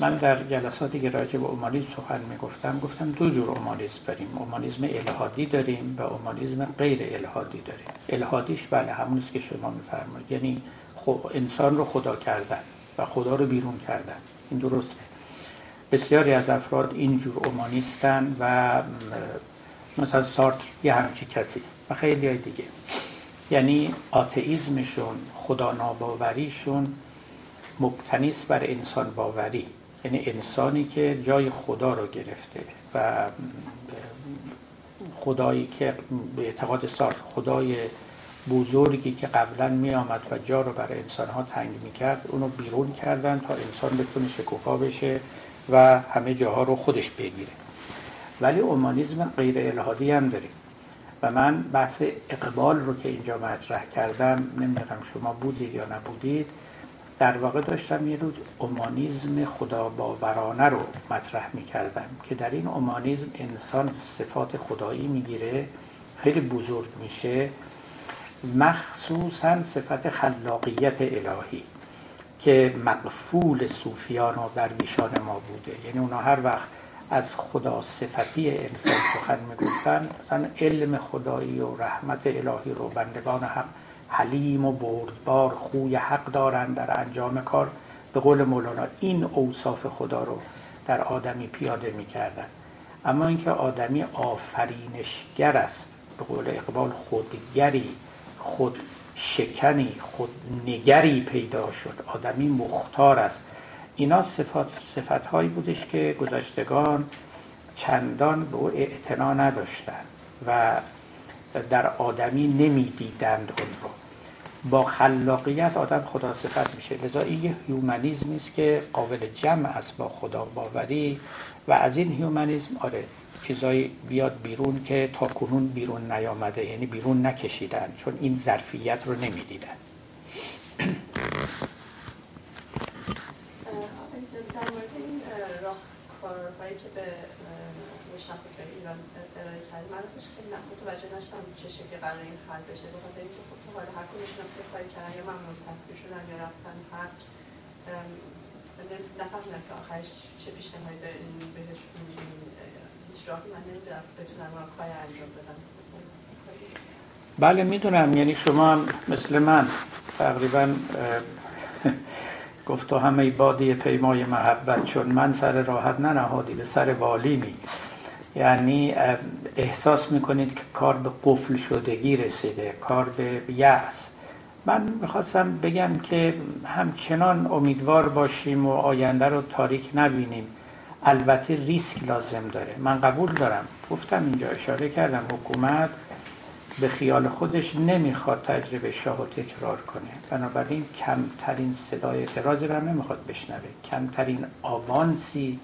من در جلساتی که راجع به اومانیزم سخن می‌گفتم گفتم دو جور اومانیزم داریم. اومانیزم الهادی داریم و اومانیزم غیر الهادی داریم. الهادیش بله همون که شما میفرمایید. یعنی انسان رو خدا کردن و خدا رو بیرون کردن. این درسته. بسیاری از افراد اینجور اومانیستن و مثلا سارتر یه همچی کسی و خیلی های دیگه. یعنی آتئیزمشون خدا ناباوریشون مبتنیست بر انسان باوری. یعنی انسانی که جای خدا رو گرفته و خدایی که به اعتقاد سارت خدای بزرگی که قبلا می آمد و جا رو برای انسان ها تنگ می کرد اونو بیرون کردن تا انسان بتونه شکوفا بشه و همه جاها رو خودش بگیره. ولی اومانیزم غیر الهادی هم داریم. و من بحث اقبال رو که اینجا مطرح کردم نمی‌دونم شما بودید یا نبودید در واقع داشتم یه روز اومانیزم خدا باورانه رو مطرح می کردم که در این اومانیزم انسان صفات خدایی می‌گیره خیلی بزرگ میشه مخصوصا صفت خلاقیت الهی که مقفول صوفیان و درویشان ما بوده. یعنی اونا هر وقت از خدا صفتی انسان سخن می‌گفتن مثلا علم خدایی و رحمت الهی رو بندگان حق حلیم و بردبار خوی حق دارند در انجام کار. به قول مولانا این اوصاف خدا رو در آدمی پیاده می‌کردن. اما اینکه آدمی آفرینشگر است به قول اقبال خودگری خود شکنی خود نگری پیدا شد. آدمی مختار است. اینا صفات صفت هایی بودش که گذشتگان چندان به او اعتنا نداشتند و در آدمی نمی‌دیدند اون رو با خلاقیت آدم خدا صفت میشه. لذا این یه هیومنیزمی است که قابل جمع است با خدا باوری و از این هیومنیزم آره چیزایی بیاد بیرون که تا کنون بیرون نیامده یعنی بیرون نکشیدن چون این ظرفیت رو نمی‌دیدن
در مورد این راهکارهایی که به مشتاق ایران ارائه کرد من ازش خیلی متوجه نشدم چه شکلی قرار این حل بشه. به خاطر اینکه خب حالا هر هم کاری کردن یا معمول تصویر شدن یا رفتن هست نفهمیدم که آخرش چه پیشنهادی بهش
بله می‌دونم. یعنی شما هم مثل من تقریبا گفت همه بادی پیمای محبت چون من سر راحت ننهادی به سر بالینی یعنی احساس می‌کنید که کار به قفل شدگی رسیده کار به یأس. من می‌خواستم بگم که همچنان امیدوار باشیم و آینده رو تاریک نبینیم. البته ریسک لازم داره. من قبول دارم. گفتم اینجا اشاره کردم حکومت به خیال خودش نمی‌خواد تجربه شاه تکرار کنه. بنابراین کمترین صدای اعتراض رو هم نمی‌خواد بشنوه. کمترین آوانسی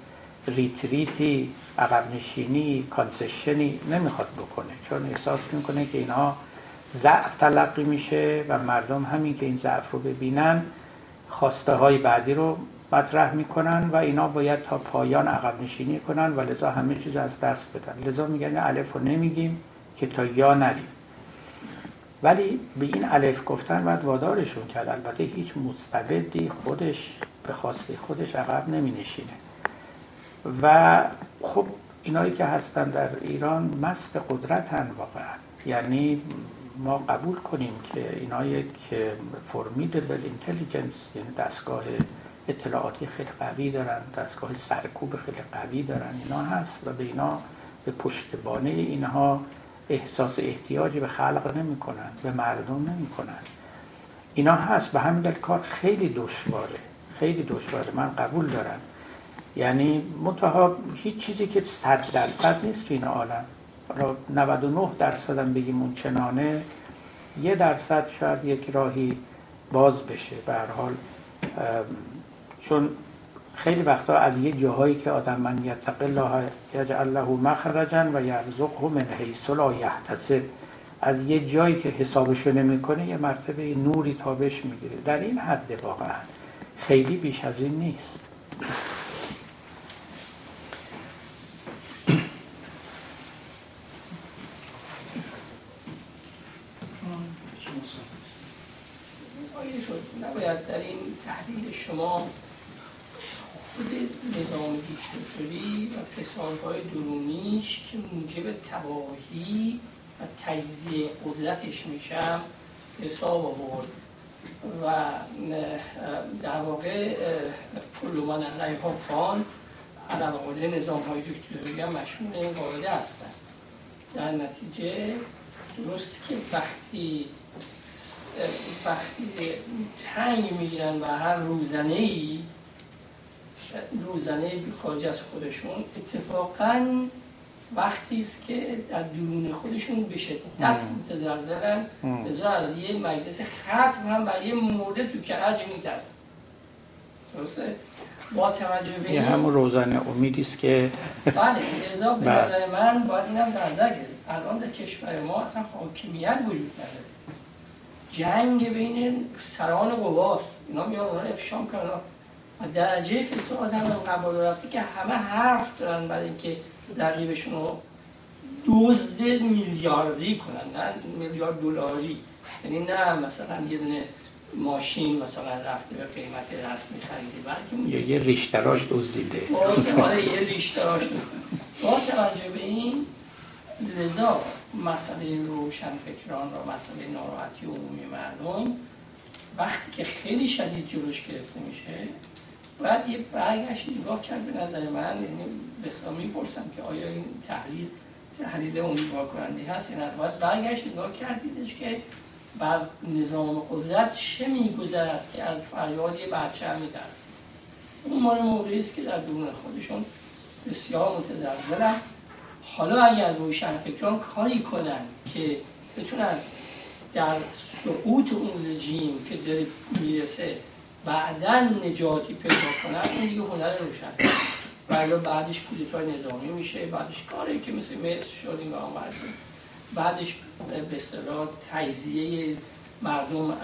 retreat ی عقب نشینی concession ی نمی‌خواد بکنه. چون احساس می‌کنه که اینها ضعف تلقی میشه و مردم همین که این ضعف رو ببینن خواسته های بعدی رو مطرح می‌کنن و اینا باید تا پایان عقب نشینی کنن و لذا همه چیز از دست بدن. لذا میگن الف رو نمیگیم که تا یا نریم. ولی به این الف گفتن باید وادارشون کرد. البته هیچ مستبدی خودش به خواسته خودش عقب نمی نشینه و خب اینایی که هستن در ایران مست قدرتن واقعا. یعنی ما قبول کنیم که اینا یک فرمیدبل اینتلیجنس یعنی دستگاه اطلاعاتی خیلی قوی دارن دستگاه سرکوب خیلی قوی دارن اینا هست و به اینا به پشتبانه اینها احساس احتیاجی به خلق نمی‌کنن به مردم نمی‌کنن. اینا هست. به همین دلیل کار خیلی دشواره خیلی دشواره. من قبول دارم. یعنی منتها هیچ چیزی که صد درصد نیست تو این عالم. حالا 99 درصد هم بگیم اون چنانه یه درصد شاید یک راهی باز بشه. به حال چون خیلی وقتا از یه جاهایی که آدم من یتق الله یجعل له مخرجا و یرزقه من حیث لا یحتسب. از یه جایی که حسابشو نمی‌کنه یه مرتبه نوری تابش می‌گیره. در این حد واقعا خیلی بیش از این نیست.
در این تحلیل شما خود نظام دیکتاتوری و فسادهای درونیش که موجب تباهی و تجزیه قدرتش میشم حساب آورد و در واقع کل من علیها فان علاوه نظام های دیکتاتوری هم مشمول این قاعده هستند در نتیجه درست که وقتی وقتی تنگ می‌گیرن و هر روزنه ای روزنه خارج از خودشون اتفاقا وقتی است که در درون خودشون به شدت متزلزلن. از یه مجلس ختم هم برای یه مورد تو کرج میترس. درسته؟ با توجه به
این همون روزانه امیدی است که
بله لذا به
بله.
نظر من باید اینم در نظر الان در کشور ما اصلا حاکمیت وجود نداره. جنگ بین سران قواست اینا میان اونا افشام کردن. و درجه فساد هم قبل رفته که همه حرف دارن برای اینکه رقیبشون رو دزد میلیاردی کنن نه میلیارد دلاری. یعنی نه مثلا یه دونه ماشین مثلا رفته به قیمت رسمی خریده بلکه
یه, یه ریشتراش دزدیده
یه ریشتراش با توجه به این لذا مسئله روشن فکران را مسئله ناراحتی عمومی مردم. وقتی که خیلی شدید جلوش گرفته میشه باید یه برگشت نگاه کرد به نظر من یعنی بسیار می‌پرسم که آیا این تحلیل تحلیل امیدوار کننده هست یا نه. باید برگشت نگاه کردیدش که بر نظام قدرت چه میگذرد که از فریاد یه بچه هم میترسه. اون مال موقعی است که در خودشون بسیار متزلزلن. حالا اگر روشن فکران کاری کنن که بتونن در سقوط اون رژیم که داره می‌رسه بعدا نجاتی پیدا کنن اون دیگه هنر روشن ولی بعدش کودتای نظامی میشه بعدش کاری که مثل مصر شد این شد. بعدش به اصطلاح تجزیه مردم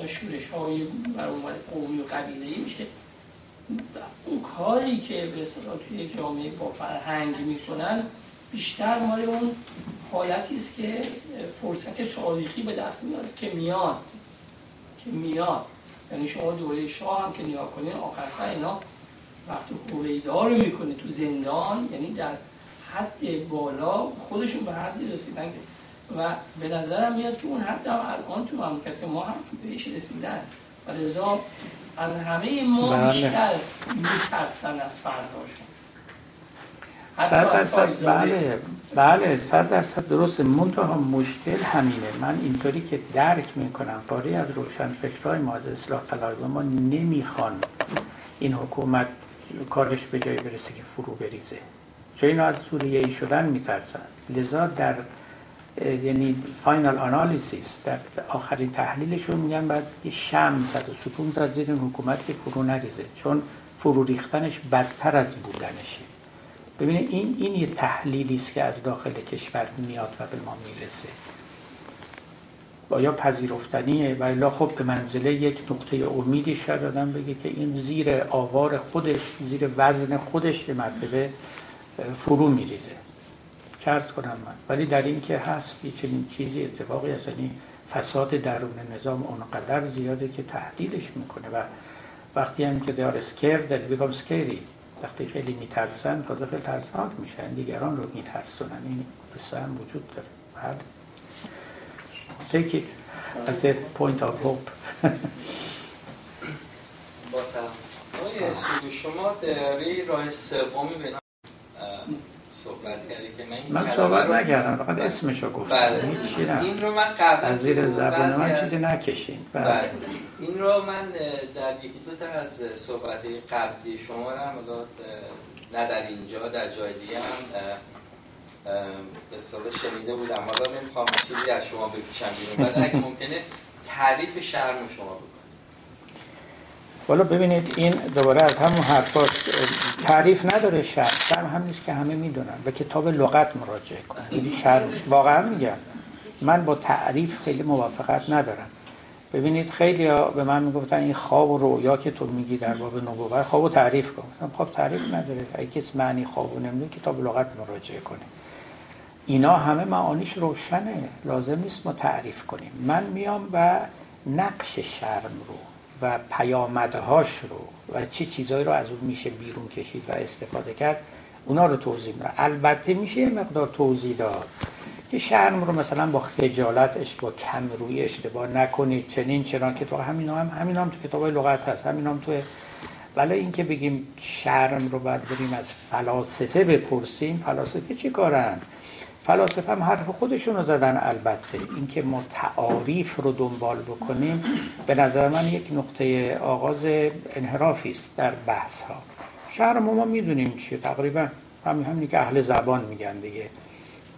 به شورش های قومی و قبیله میشه. اون کاری که به اصطلاح توی جامعه با فرهنگ می‌کنن بیشتر مال اون حالتی است که فرصت تاریخی به دست میاد که میاد. که میاد. یعنی شما دوره شاه هم که نگاه کنین آخر سر اینا وقتی هویدا رو می‌کنه تو زندان. یعنی در حد بالا خودشون به حدی رسیدن و به نظرم میاد که اون حد هم الان تو مملکت ما هم بهش رسیدن. و از همه ما بله. بیشتر میترسن از فرداشون.
صد درصد بله. بله صد درصد درسته. منتها مشکل همینه. من اینطوری که درک می‌کنم پاره از روشن فکرهای ما از اصلاح طلب ما نمی‌خوان این حکومت کارش به جایی برسه که فرو بریزه. چون اینا از سوریه ای شدن میترسن. لذا در یعنی فاینال آنالیسیس در آخرین تحلیلشون میگن باید یه شم زد و سکون زد زیر حکومت که فرو نریزه. چون فرو ریختنش بدتر از بودنشه. ببینید این این یه تحلیلی است که از داخل کشور میاد و به ما می‌رسه. یا پذیرفتنیه؟ و الا خب به منزله یک نقطه امیدی شاید آدم بگه که این زیر آوار خودش زیر وزن خودش به مرتبه فرو میریزه. چرز کنم من. ولی در این که هست چنین چیزی اتفاقی هست یعنی فساد درون نظام اونقدر زیاده که تهدیدش می‌کنه. و وقتی هم که دیار اسکر در بیگم سکری وقتی خیلی میترسن تازه خیلی ترسناک میشن. دیگران رو میترسونن. این قصه هم وجود داره. بله. Take it as a point of
با سلام. شما در راه سومی به صحبت کردی که
من من صحبت نکردم فقط اسمشو گفتم بله.
این رو من قبلا
از زیر زبان من چیزی نکشین
بله. بله. این رو من در یکی دو تا از صحبت قبلی شما رو هم نه در اینجا در جای دیگه هم به شنیده بودم حالا نمی‌خوام چیزی از شما بپیشم بیرون ولی اگه ممکنه تعریف شرم شما بکنید
والا ببینید این دوباره از همون حرفات تعریف نداره شرم شرم هم نیست که همه می‌دونن. به کتاب لغت مراجعه کنن. یعنی شرم واقعا میگم. من با تعریف خیلی موافقت ندارم. ببینید خیلی ها به من می‌گفتن این خواب و رویا که تو میگی در باب نبوت. خواب و تعریف کن خواب تعریف نداره. اگه کسی معنی خواب و نمیده کتاب لغت مراجعه کنه. اینا همه معانیش روشنه. لازم نیست ما تعریف کنیم. من میام و نقش شرم رو و پیامدهاش رو و چه چیزایی رو از اون میشه بیرون کشید و استفاده کرد اونا رو توضیح میدم. البته میشه مقدار توضیح داد که شرم رو مثلا با خجالتش با کم روی اشتباه نکنید چنین چنان که تو همین هم همین هم تو کتاب لغت هست همین هم تو ولی اینکه بگیم شرم رو باید بریم از فلاسفه بپرسیم فلاسفه چی کارن؟ فلاسفه هم حرف خودشون رو زدن البته. اینکه ما تعاریف رو دنبال بکنیم به نظر من یک نقطه آغاز انحرافی است در بحث ها شهر ما, ما می‌دونیم چیه تقریبا همین همینی که اهل زبان میگن دیگه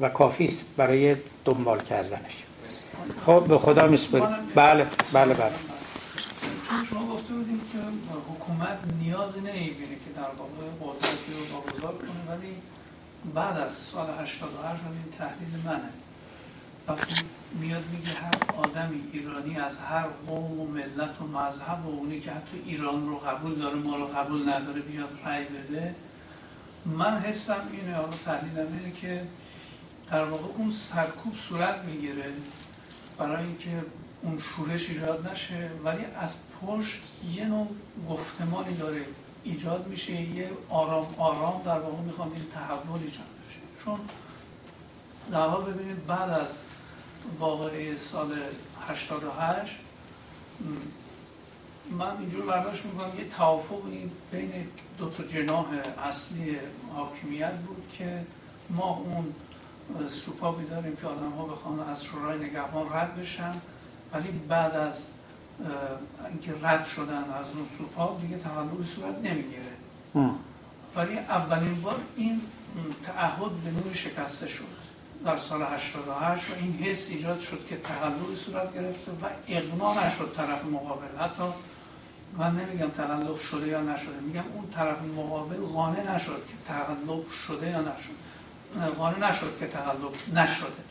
و کافی است برای دنبال کردنش. خب به خدا میسپریم بله بله بله.
چون شما گفته بودیم که حکومت نیازی نمی‌بینه که در واقع قدرتی رو کنه ولی بعد از سال 88 این تحلیل منه. وقتی میاد میگه هر آدمی ایرانی از هر قوم و ملت و مذهب و اونی که حتی ایران رو قبول داره ما رو قبول نداره بیاد رأی بده. من حسم اینه حالا تحلیلم اینه که در واقع اون سرکوب صورت می‌گیره برای اینکه اون شورش ایجاد نشه ولی از پشت یه نوع گفتمانی داره. ایجاد میشه یه آرام آرام در واقع می‌خوام این تحول ایجاد بشه. چون در واقع ببینید بعد از واقعه سال 88 من اینجور برداشت می‌کنم یه توافقی بین دو تا جناح اصلی حاکمیت بود که ما اون سوپابی داریم که آدم ها بخوان از شورای نگهبان رد بشن ولی بعد از اینکه رد شدن از اون سوپا دیگه تقلبی صورت نمی‌گیره. ولی اولین بار این تعهد به نوعی شکسته شد در سال 88 و این حس ایجاد شد که تقلبی صورت گرفته و اقنا نشد طرف مقابل. حتی من نمیگم تقلب شده یا نشده میگم اون طرف مقابل قانع نشد که تقلب شده یا نشد. قانع نشد که تقلب نشده.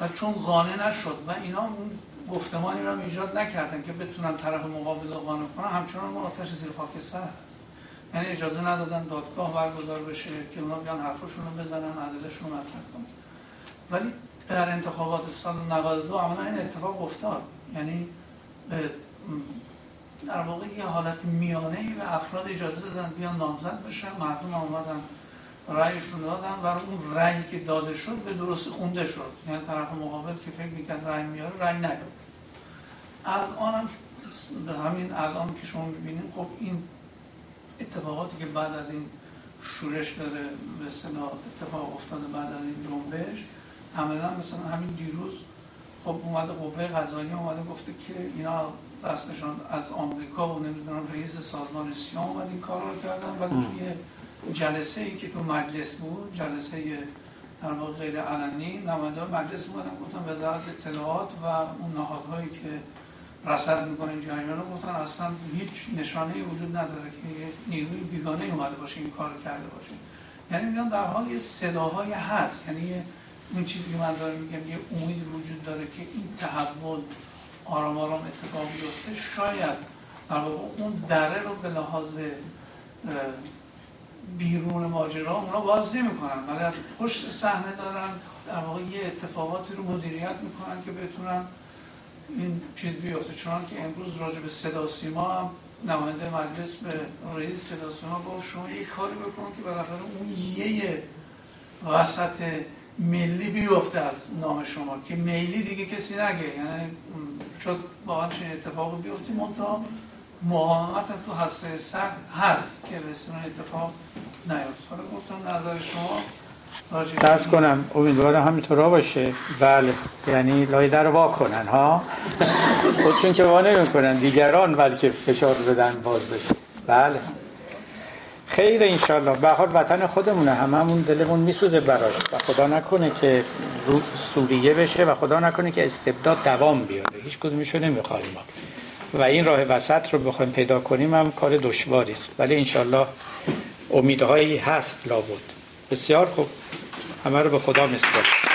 و چون قانع نشد و اینا اون گفتمانی را ایجاد نکردن که بتونن طرف مقابل رو قانع کنن. همچنان ما آتش زیر خاکستر هست. یعنی اجازه ندادن دادگاه برگزار بشه که اونا بیان حرفشون رو بزنن عدلشون رو مطرح کنن. ولی در انتخابات سال 92 عملا این اتفاق افتاد. یعنی در واقع یه حالت میانه ای و افراد اجازه دادن بیان نامزد بشن. مردم آمدن رأیشون دادن و اون رأیی که داده شد به درستی خونده شد. یعنی طرف مقابل که فکر می‌کرد رأی میاره رأی نیاد الان هم به همین الان که شما می‌بینید خب این اتفاقاتی که بعد از این شورش داره به اصطلاح اتفاق افتاده بعد از این جنبش عملا مثلا همین دیروز خب اومده قوه قضایی اومده گفته که اینا دستشان از آمریکا و نمی‌دونم رئیس سازمان سیام اومد این کار رو کردن ولی توی جلسه ای که تو مجلس بود جلسه در واقع غیر علنی نماینده مجلس اومدن گفتن وزارت اطلاعات و اون نهادهایی که رصد می‌کنه جریان رو گفتن اصلا هیچ نشانه وجود نداره که نیروی بیگانه اومده باشه این کار کرده باشه. یعنی میگم در حال یه صداهایی هست. یعنی اون چیزی که من دارم میگم یه امید وجود داره که این تحول آرام آرام اتفاق بیفته. شاید در واقع اون دره رو به لحاظ بیرون ماجرا اونا باز نمی‌کنن. ولی از پشت صحنه دارن در واقع یه اتفاقاتی رو مدیریت می‌کنن که بتونن این چیز بیفته. چون که امروز راجع به صدا سیما هم نماینده مجلس به رئیس صدا سیما گفت شما یه کاری بکنن که بالاخره اون یه وسط ملی بیفته از نام شما. که ملی دیگه کسی نگه. یعنی شد واقعا چنین اتفاق بیفته منتها مقاومت تو هسته سخت هست که به اتفاق نیفت. حالا گفتم نظر شما
درس کنم. امیدوارم همینطورا باشه. بله. یعنی لای در وا کنن ها؟ خودشون که وا نمی‌کنن. دیگران بلکه فشار بدن باز بشه. بله. خیر انشالله به حال وطن خودمونه. هممون دلمون میسوزه براش. و خدا نکنه که سوریه بشه و خدا نکنه که استبداد دوام بیاره. هیچ کدومشو نمی‌خوایم ما. و این راه وسط رو بخوایم پیدا کنیم هم کار دشواری است. ولی انشالله امیدهایی هست لابد. بسیار خوب. همه رو به خدا میسپارم